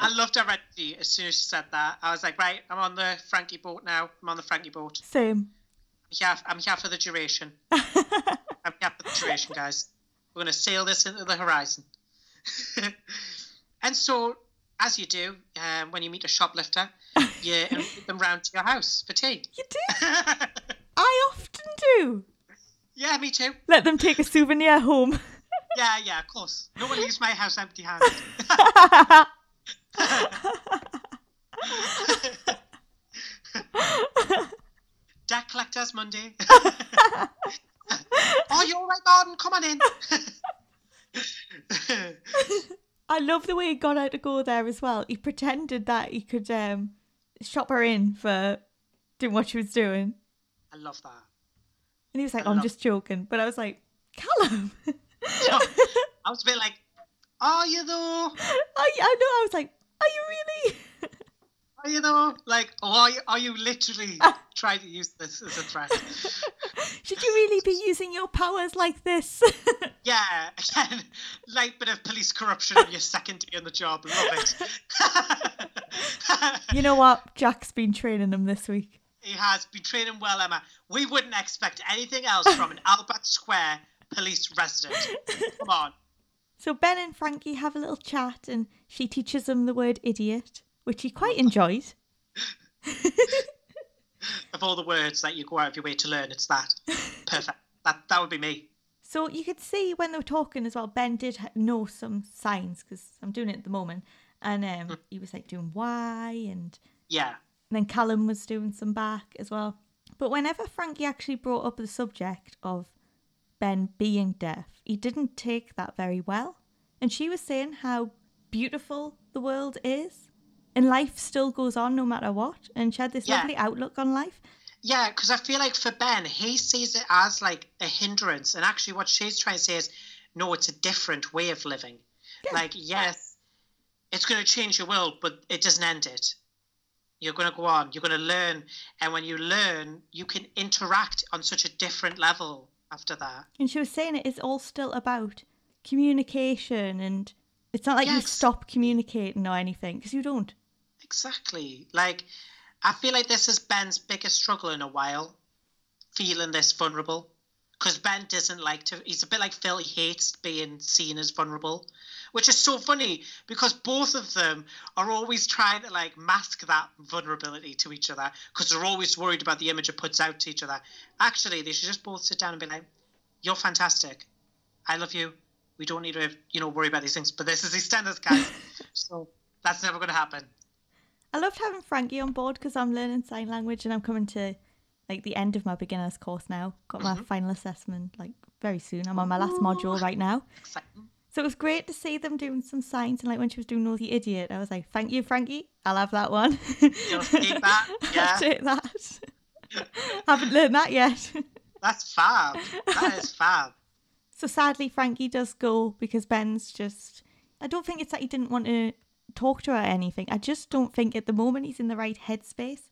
I loved her energy as soon as she said that. I was like, right, I'm on the Frankie boat now. I'm on the Frankie boat. Same. I'm I'm here for the duration. I'm here for the duration, guys. We're going to sail this into the horizon. and so, as you do, um, when you meet a shoplifter, you invite them round to your house for tea. You do? I often do. yeah, me too. Let them take a souvenir home. Yeah, yeah, of course. No one leaves my house empty-handed. Debt collectors Monday. oh, you're all right, Martin. Come on in. I love the way he got out to go there as well. He pretended that he could um, shop her in for doing what she was doing. I love that. And he was like, I I'm just joking. But I was like, Callum. So, I was a bit like, are you though? I, I know. I was like, are you really? You know, Like, or are you, are you literally trying to use this as a threat? Should you really be using your powers like this? Yeah, again, light bit of police corruption on your second day on the job. Love it. you know what? Jack's been training him this week. he has been training well, Emma. We wouldn't expect anything else from an Albert Square police resident. Come on. So Ben and Frankie have a little chat and she teaches him the word idiot, which he quite enjoys. Of all the words that you go out of your way to learn, it's that. Perfect. That that would be me. So you could see when they were talking as well, Ben did know some signs because I'm doing it at the moment. And um, he was like doing Y and Yeah. And then Callum was doing some back as well. But whenever Frankie actually brought up the subject of Ben being deaf, he didn't take that very well. And she was saying how beautiful the world is and life still goes on no matter what. And she had this Yeah. lovely outlook on life. Yeah, because I feel like for Ben, he sees it as like a hindrance, and actually, what she's trying to say is, no, it's a different way of living. Like, yes, it's going to change your world, but it doesn't end it. You're going to go on. You're going to learn, and when you learn, you can interact on such a different level after that. And she was saying it is all still about communication and it's not like you stop communicating or anything because you don't. Exactly. Like, I feel like this is Ben's biggest struggle in a while, feeling this vulnerable. Because Ben doesn't like to, he's a bit like Phil, he hates being seen as vulnerable, which is so funny because both of them are always trying to like mask that vulnerability to each other because they're always worried about the image it puts out to each other. Actually, they should just both sit down and be like, You're fantastic. I love you. We don't need to, you know, worry about these things. But this is EastEnders, guys. so that's never going to happen. I loved having Frankie on board because I'm learning sign language and I'm coming to like the end of my beginner's course now. Got my mm-hmm. final assessment like very soon. I'm on my last module right now. Exciting. So it was great to see them doing some signs and like when she was doing Nosy Idiot, I was like, Thank you, Frankie. I'll have that one. You'll take that? Yeah. I'll take that. Haven't learned that yet. That's fab. That is fab. So sadly, Frankie does go because Ben's just I don't think it's that he didn't want to talk to her or anything. I just don't think at the moment he's in the right headspace.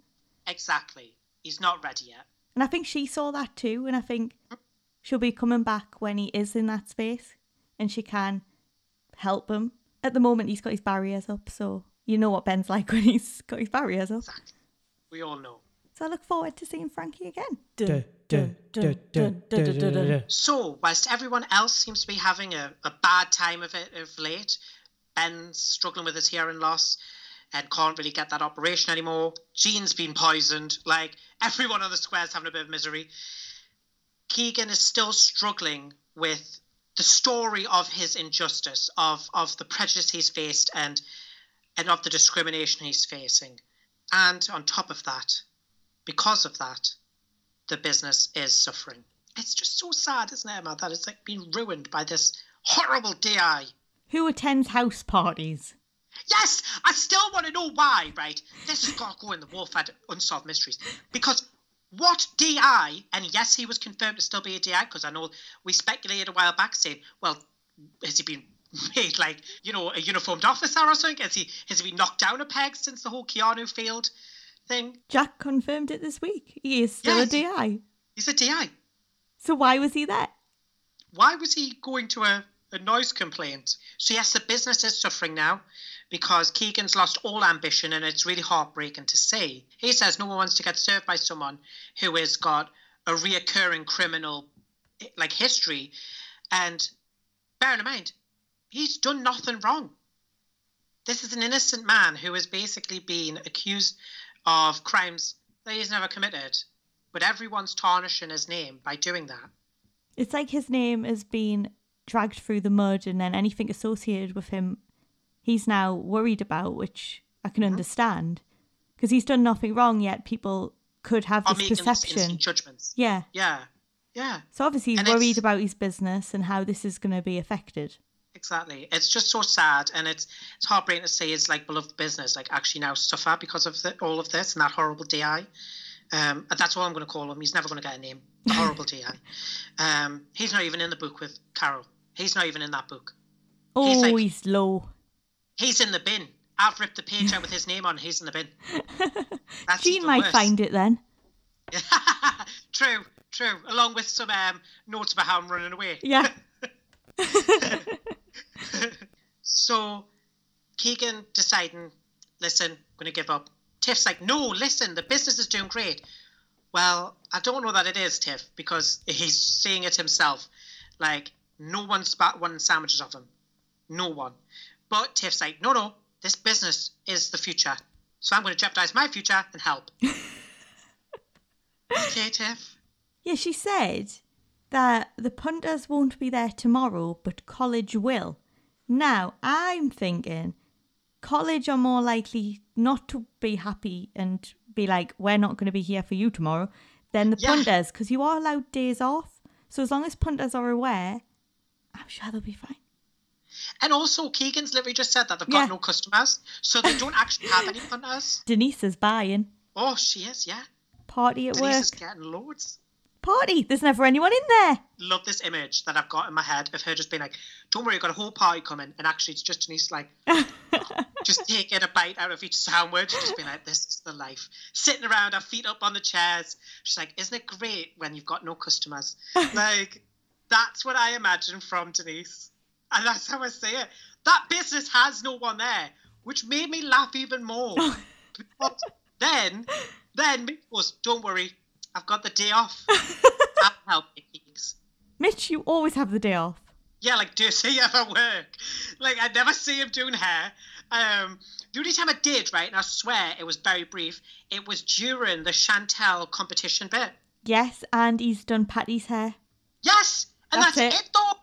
Exactly. He's not ready yet. And I think she saw that too. And I think she'll be coming back when he is in that space and she can help him. At the moment, he's got his barriers up. So you know what Ben's like when he's got his barriers up. Exactly. We all know. So I look forward to seeing Frankie again. Dun, dun, dun. So, whilst everyone else seems to be having a, a bad time of it of late, Ben's struggling with his hearing loss and can't really get that operation anymore. Jean's been poisoned. Like, everyone on the square's having a bit of misery. Keegan is still struggling with the story of his injustice, of, of the prejudice he's faced, and, and of the discrimination he's facing. And on top of that, because of that, the business is suffering. It's just so sad, isn't it, Emma, that it's like being ruined by this horrible DI. Who attends house parties? Yes, I still want to know why, right? This has got to go in the Wolfhead Unsolved Mysteries. Because what DI, and yes, he was confirmed to still be a DI, because I know we speculated a while back saying, well, has he been made like, you know, a uniformed officer or something? Has he, has he been knocked down a peg since the whole Keanu field thing? Jack confirmed it this week. He is still Yes. a DI. He's a DI. So why was he there? why was he going to a, a noise complaint? So yes, the business is suffering now because Keegan's lost all ambition and it's really heartbreaking to see. He says no one wants to get served by someone who has got a reoccurring criminal like history and bearing in mind, he's done nothing wrong. This is an innocent man who has basically been accused of crimes that he's never committed. But everyone's tarnishing his name by doing that. It's like his name has been dragged through the mud, and then anything associated with him, he's now worried about, which I can understand because he's done nothing wrong yet. People could have this perception. judgments. Yeah. Yeah, yeah, So obviously he's And worried about his business and how this is going to be affected. exactly. It's just so sad, and it's it's heartbreaking to see his like beloved business like actually now suffer because of the, all of this and that horrible DI. Um, and that's all I'm going to call him. He's never going to get a name. The horrible DI. Um, he's not even in the book with Carol. He's not even in that book. Oh, He's like- he's low. He's in the bin. I've ripped the page out with his name on. He's in the bin. That's even might worse. find it then. true, true. Along with some um, notes about how I'm running away. Yeah. so Keegan deciding, listen, I'm going to give up. Tiff's like, no, listen, the business is doing great. Well, I don't know that it is, Tiff, because he's seeing it himself. Like, no one's spa- one sandwiches of him. No one. But Tiff's like, no, no, this business is the future. So I'm going to jeopardize my future and help. okay, Tiff. Yeah, she said that the punters won't be there tomorrow, but college will. Now, I'm thinking college are more likely not to be happy and be like, we're not going to be here for you tomorrow than the Yeah. punters because you are allowed days off. So as long as punters are aware, I'm sure they'll be fine. And also, Keegan's literally just said that they've got Yeah. no customers, so they don't actually have any punters. Denise is buying. Oh, she is, yeah. Party at Denise work. is getting loads. Party. There's never anyone in there. Love this image that I've got in my head of her just being like, "Don't worry, I've got a whole party coming," and actually, it's just Denise like just taking a bite out of each sandwich, just being like, "This is the life." Sitting around, her feet up on the chairs. She's like, "Isn't it great when you've got no customers?" like, that's what I imagine from Denise, and that's how I say it. That business has no one there, which made me laugh even more. Because then, then Mick goes, "Don't worry, I've got the day off. I'll help you, Keeks." Mitch, you always have the day off. Yeah, like does he ever work? Like I never see him doing hair. Um, the only time I did, right, and I swear it was very brief. It was during the Chantel competition bit. Yes, and he's done Patty's hair. Yes, and That's that's, it. it. though.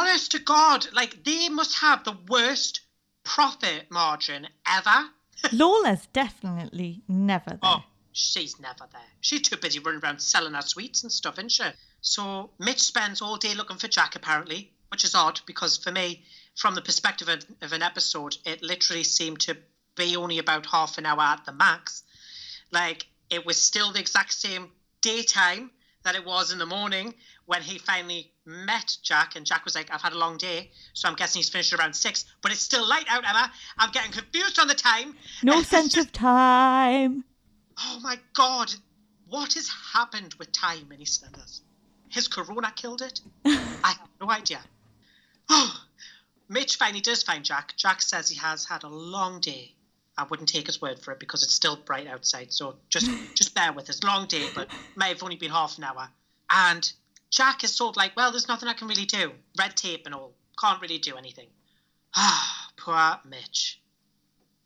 Honest to God, like they must have the worst profit margin ever. Lola's definitely never there. Oh, she's never there. She's too busy running around selling her sweets and stuff, isn't she? So Mitch spends all day looking for Jack, apparently, which is odd because for me, from the perspective of, of an episode, it literally seemed to be only about half an hour at the max. Like, it was still the exact same daytime that it was in the morning when he finally met Jack, and Jack was like, I've had a long day, so I'm guessing he's finished around six, but it's still light out, Emma. I'm getting confused on the time. No sense of time. Oh my god, what has happened with time in EastEnders? Has Corona killed it? I have no idea. Oh, Mitch finally does find Jack. Jack says he has had a long day. I wouldn't take his word for it because it's still bright outside. So just just bear with us. Long day, but may have only been half an hour. And Jack is sort of like, well, there's nothing I can really do. Red tape and all. Can't really do anything. Ah, poor Mitch.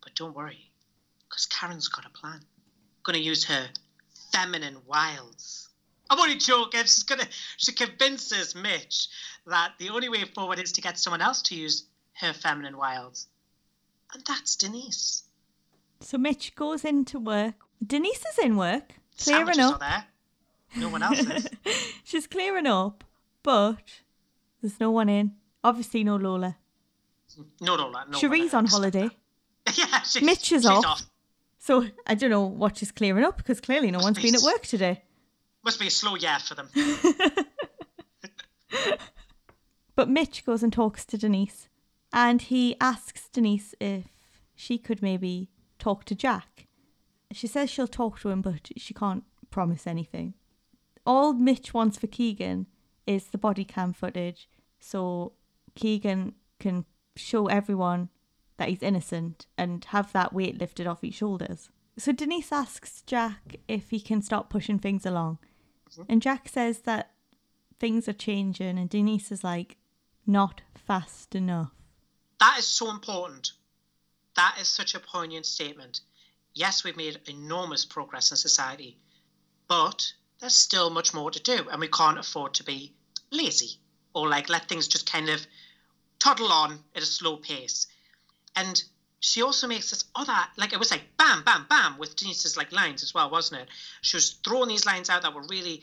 But don't worry, because Karen's got a plan. Gonna use her feminine wiles. I'm only joking. She's gonna she convinces Mitch that the only way forward is to get someone else to use her feminine wiles. And that's Denise. So Mitch goes into work. Denise is in work, clearing Sandwiches are up. there. No one else is. She's clearing up, but there's no one in. Obviously, no Lola. No, Lola. no. Cherie's on holiday. yeah, she's, Mitch is she's off. So I don't know what she's clearing up because clearly no Must one's be been at work today. Must be a slow year for them. But Mitch goes and talks to Denise and he asks Denise if she could maybe talk to Jack. She says she'll talk to him, but she can't promise anything. All Mitch wants for Keegan is the body cam footage so Keegan can show everyone that he's innocent and have that weight lifted off his shoulders. So Denise asks Jack if he can stop pushing things along. Mm-hmm. And Jack says that things are changing, and Denise is like, not fast enough. That is so important. That is such a poignant statement. Yes, we've made enormous progress in society, but there's still much more to do, and we can't afford to be lazy or like let things just kind of toddle on at a slow pace. And she also makes this other, like it was like bam, bam, bam with Denise's like lines as well, wasn't it? She was throwing these lines out that were really,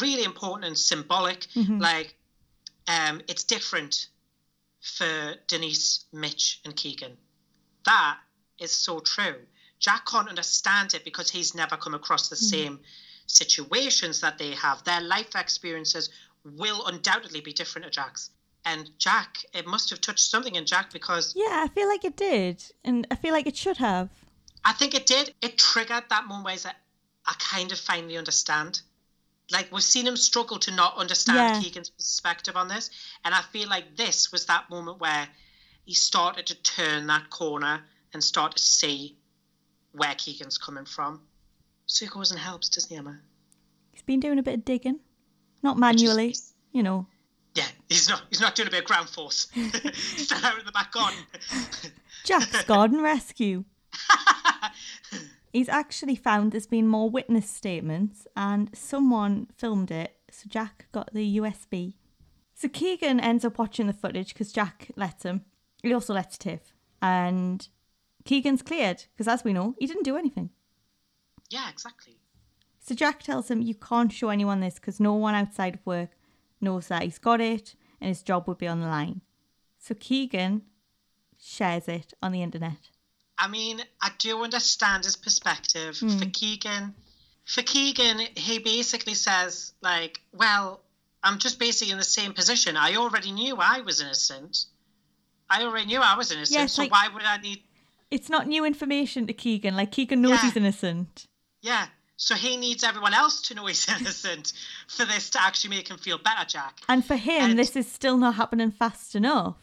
really important and symbolic. Like, um, it's different for Denise, Mitch, and Keegan. That is so true. Jack can't understand it because he's never come across the hmm. same situations that they have. Their life experiences will undoubtedly be different to Jack's. And Jack, it must have touched something in Jack because Yeah, I feel like it did, and I feel like it should have. I think it did. It triggered that moment where like, I kind of finally understand. Like we've seen him struggle to not understand Yeah. Keegan's perspective on this, and I feel like this was that moment where he started to turn that corner and start to see where Keegan's coming from. So he goes and helps, doesn't he, Emma? He's been doing a bit of digging, not manually, is- you know. Yeah, he's not. He's not doing a bit of ground force. Stand out in the back garden. Jack's garden rescue. He's actually found there's been more witness statements, and someone filmed it. So Jack got the USB. So Keegan ends up watching the footage because Jack lets him. He also lets Tiff, and Keegan's cleared because, as we know, he didn't do anything. yeah, exactly. So Jack tells him you can't show anyone this because no one outside of work knows that he's got it and his job would be on the line. So Keegan shares it on the internet. I mean, I do understand his perspective. Hmm. For Keegan, for Keegan, he basically says, like, well, I'm just basically in the same position. I already knew I was innocent. I already knew I was innocent, Yeah, so like- why would I need. It's not new information to Keegan. Like Keegan knows Yeah. he's innocent. Yeah, so he needs everyone else to know he's innocent for this to actually make him feel better, Jack. And for him, And- this is still not happening fast enough.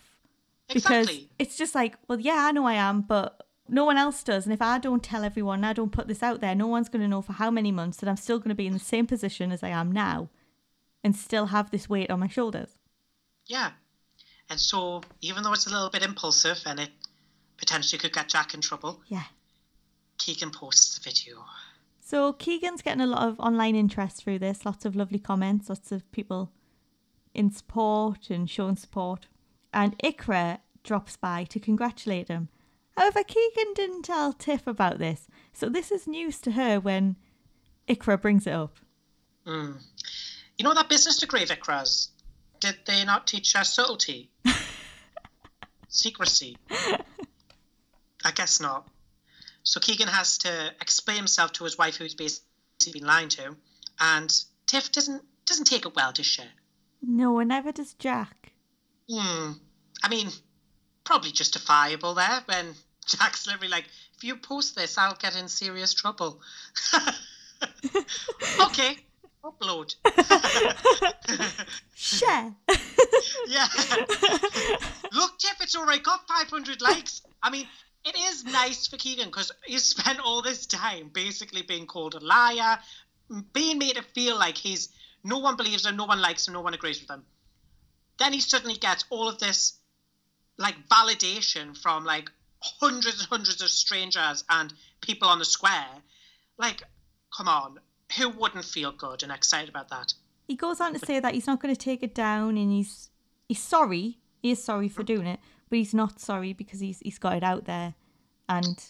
Because Exactly. it's just like, well, yeah, I know I am, but no one else does. And if I don't tell everyone, I don't put this out there, no one's going to know for how many months that I'm still going to be in the same position as I am now and still have this weight on my shoulders. Yeah. And so, even though it's a little bit impulsive and it potentially could get Jack in trouble, Yeah. Keegan posts the video. So Keegan's getting a lot of online interest through this, lots of lovely comments, lots of people in support and showing support. And Iqra drops by to congratulate him. However, Keegan didn't tell Tiff about this, so this is news to her when Iqra brings it up. Mm. You know that business degree Vickras? Did they not teach us subtlety? Secrecy? I guess not. So Keegan has to explain himself to his wife, who's basically been lying to, and Tiff doesn't doesn't take it well, does she? No, and neither does Jack. Hmm. I mean, probably justifiable there when Jack's literally like, if you post this, I'll get in serious trouble. okay, upload. Share. yeah. Look, Tiff, it's already got 500 likes. I mean, it is nice for Keegan because he's spent all this time basically being called a liar, being made to feel like he's no one believes him, no one likes him, no one agrees with him. Then he suddenly gets all of this like validation from like hundreds and hundreds of strangers and people on the square. Like, come on, who wouldn't feel good and excited about that? He goes on to say that he's not going to take it down and he's he's sorry. He is sorry for doing it, but he's not sorry because he's he's got it out there and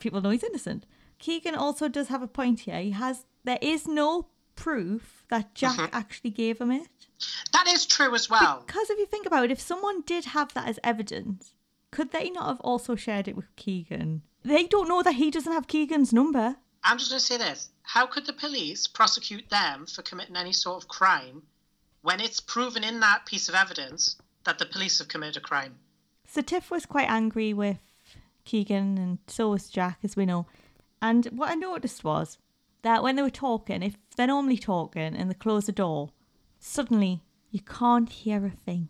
people know he's innocent. Keegan also does have a point here. He has there is no proof that Jack Mhm. actually gave him it. That is true as well. Because if you think about it, if someone did have that as evidence, could they not have also shared it with Keegan? They don't know that he doesn't have Keegan's number. I'm just going to say this. How could the police prosecute them for committing any sort of crime when it's proven in that piece of evidence that the police have committed a crime? So Tiff was quite angry with Keegan, and so was Jack, as we know. And what I noticed was that when they were talking, if they're normally talking and they close the door, suddenly you can't hear a thing.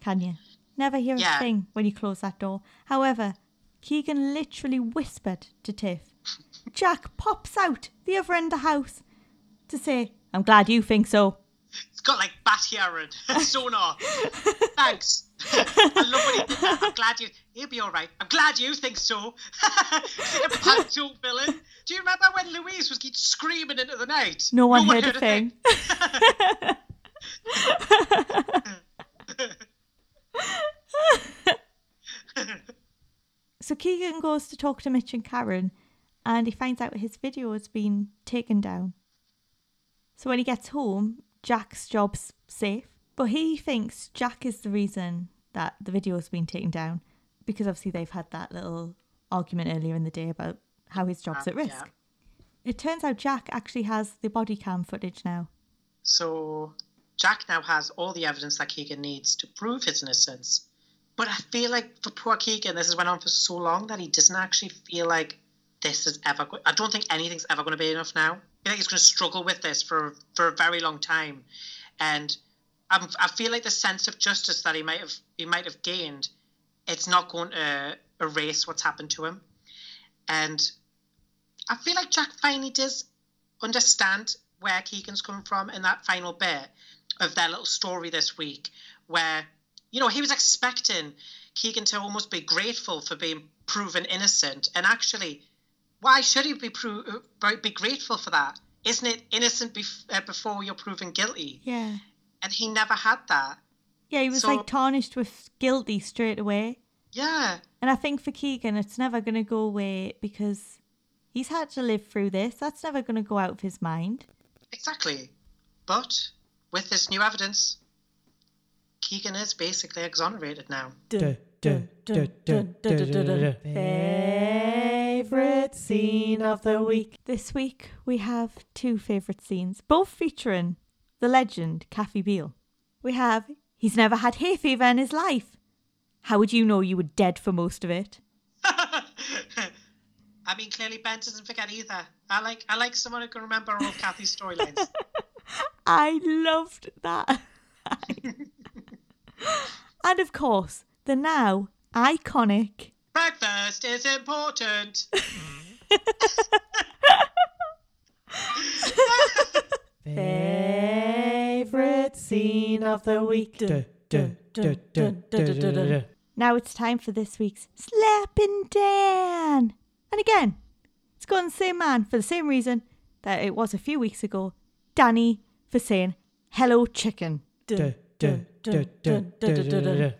Can you? Never hear Yeah. a thing when you close that door. However, Keegan literally whispered to Tiff. Jack pops out the other end of the house to say, I'm glad you think so. It's got like bat hearing, sonar. Thanks. I love when he did that. I'm glad you. He'll be all right. I'm glad you think so. A panto villain. Do you remember when Louise was keep screaming into the night? No one heard a thing. So Keegan goes to talk to Mitch and Karen and he finds out his video has been taken down. So when he gets home, Jack's job's safe, but he thinks Jack is the reason that the video has been taken down because obviously they've had that little argument earlier in the day about how his job's at ah, Yeah. risk. It turns out Jack actually has the body cam footage now. So Jack now has all the evidence that Keegan needs to prove his innocence. But I feel like for poor Keegan, this has went on for so long that he doesn't actually feel like this is ever. Go- I don't think anything's ever going to be enough now. I like he's going to struggle with this for for a very long time, and I'm, I feel like the sense of justice that he might have he might have gained, it's not going to erase what's happened to him, and I feel like Jack finally does understand where Keegan's coming from in that final bit of their little story this week, where you know he was expecting Keegan to almost be grateful for being proven innocent, and actually, why should he be pro- uh, be grateful for that? Isn't it innocent bef- uh, before you're proven guilty? Yeah. And he never had that. Yeah, he was So- like tarnished with guilty straight away. Yeah, And I think for Keegan, it's never going to go away because he's had to live through this. That's never going to go out of his mind. exactly. But with this new evidence, Keegan is basically exonerated now. Favorite scene of the week. This week we have two favourite scenes, both featuring the legend Kathy Beale. We have he's never had hay fever in his life. How would you know you were dead for most of it? I mean, clearly Ben doesn't forget either. I like I like someone who can remember all of Kathy's storylines. I loved that. and of course, the now iconic Breakfast is important. Favorite scene of the week. Duh, duh, duh. Now it's time for this week's Slapping Dan. And again, it's gone the same man for the same reason that it was a few weeks ago. Danny for saying hello chicken. Duh,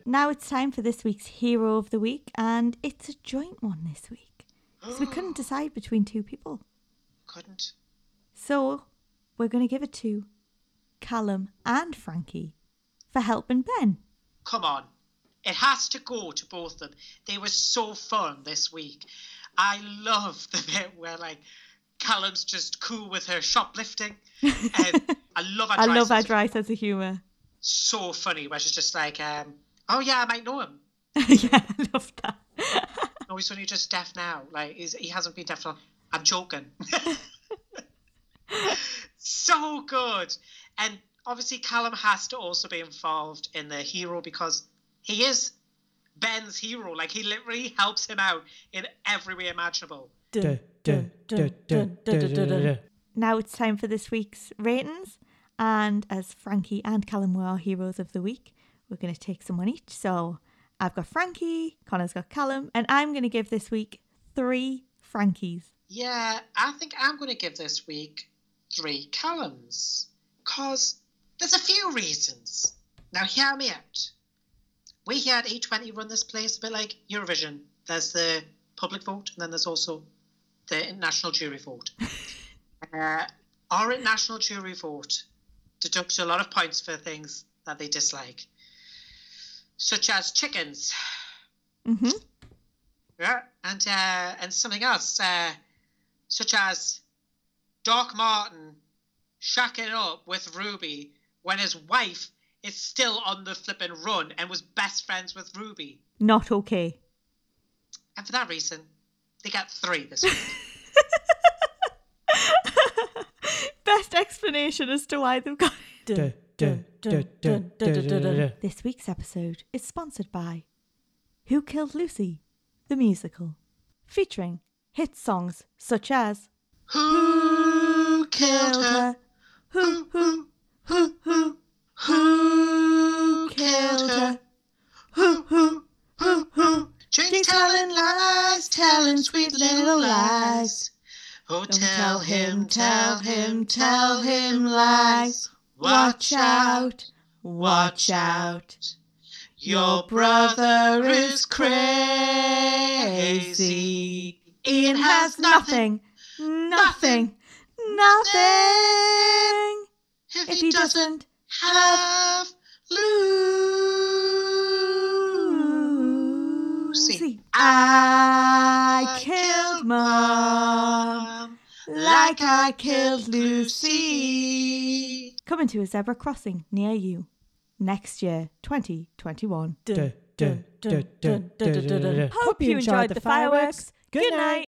Now it's time for this week's hero of the week, and it's a joint one this week. So we couldn't decide between two people. Couldn't. So we're going to give it to Callum and Frankie for helping Ben. Come on. It has to go to both of them. They were so fun this week. I love the bit where like Callum's just cool with her shoplifting. Um, I love her I love sense our of dry sense of humour. So funny where she's just like, um, oh yeah, I might know him. yeah, I love that. No, he's only just deaf now. Like he's, he hasn't been deaf for. I'm joking. so good, and obviously Callum has to also be involved in the hero because he is Ben's hero. Like he literally helps him out in every way imaginable. Now it's time for this week's ratings. And as Frankie and Callum were our heroes of the week, we're going to take someone each. So I've got Frankie, Connor's got Callum, and I'm going to give this week three Frankies. Yeah, I think I'm going to give this week three Callums because there's a few reasons. Now, hear me out. We here at E20 run this place a bit like Eurovision. There's the public vote, and then there's also the international jury vote. uh, our international jury vote deducts a lot of points for things that they dislike, such as chickens. hmm Yeah, and uh, and something else, uh, such as Doc Martin shacking up with Ruby when his wife is still on the flipping run and was best friends with Ruby. Not okay. And for that reason, they got three this week. Best explanation as to why they've got it. This week's episode is sponsored by Who Killed Lucy? The musical, featuring hit songs such as Who killed her? Who, who, who, who, Who killed her? Who, who, Who, who? Jinx telling lies, telling sweet little lies. Oh, tell him, tell him, tell him lies. Watch out, watch out. Your brother is crazy. Ian has nothing, nothing, nothing, if he doesn't have. Lucy, I killed mom like I killed Lucy. Coming to a zebra crossing near you next year, 2021. Dun, dun, dun, dun, dun, dun, dun, dun. Hope you enjoyed the fireworks. Good night.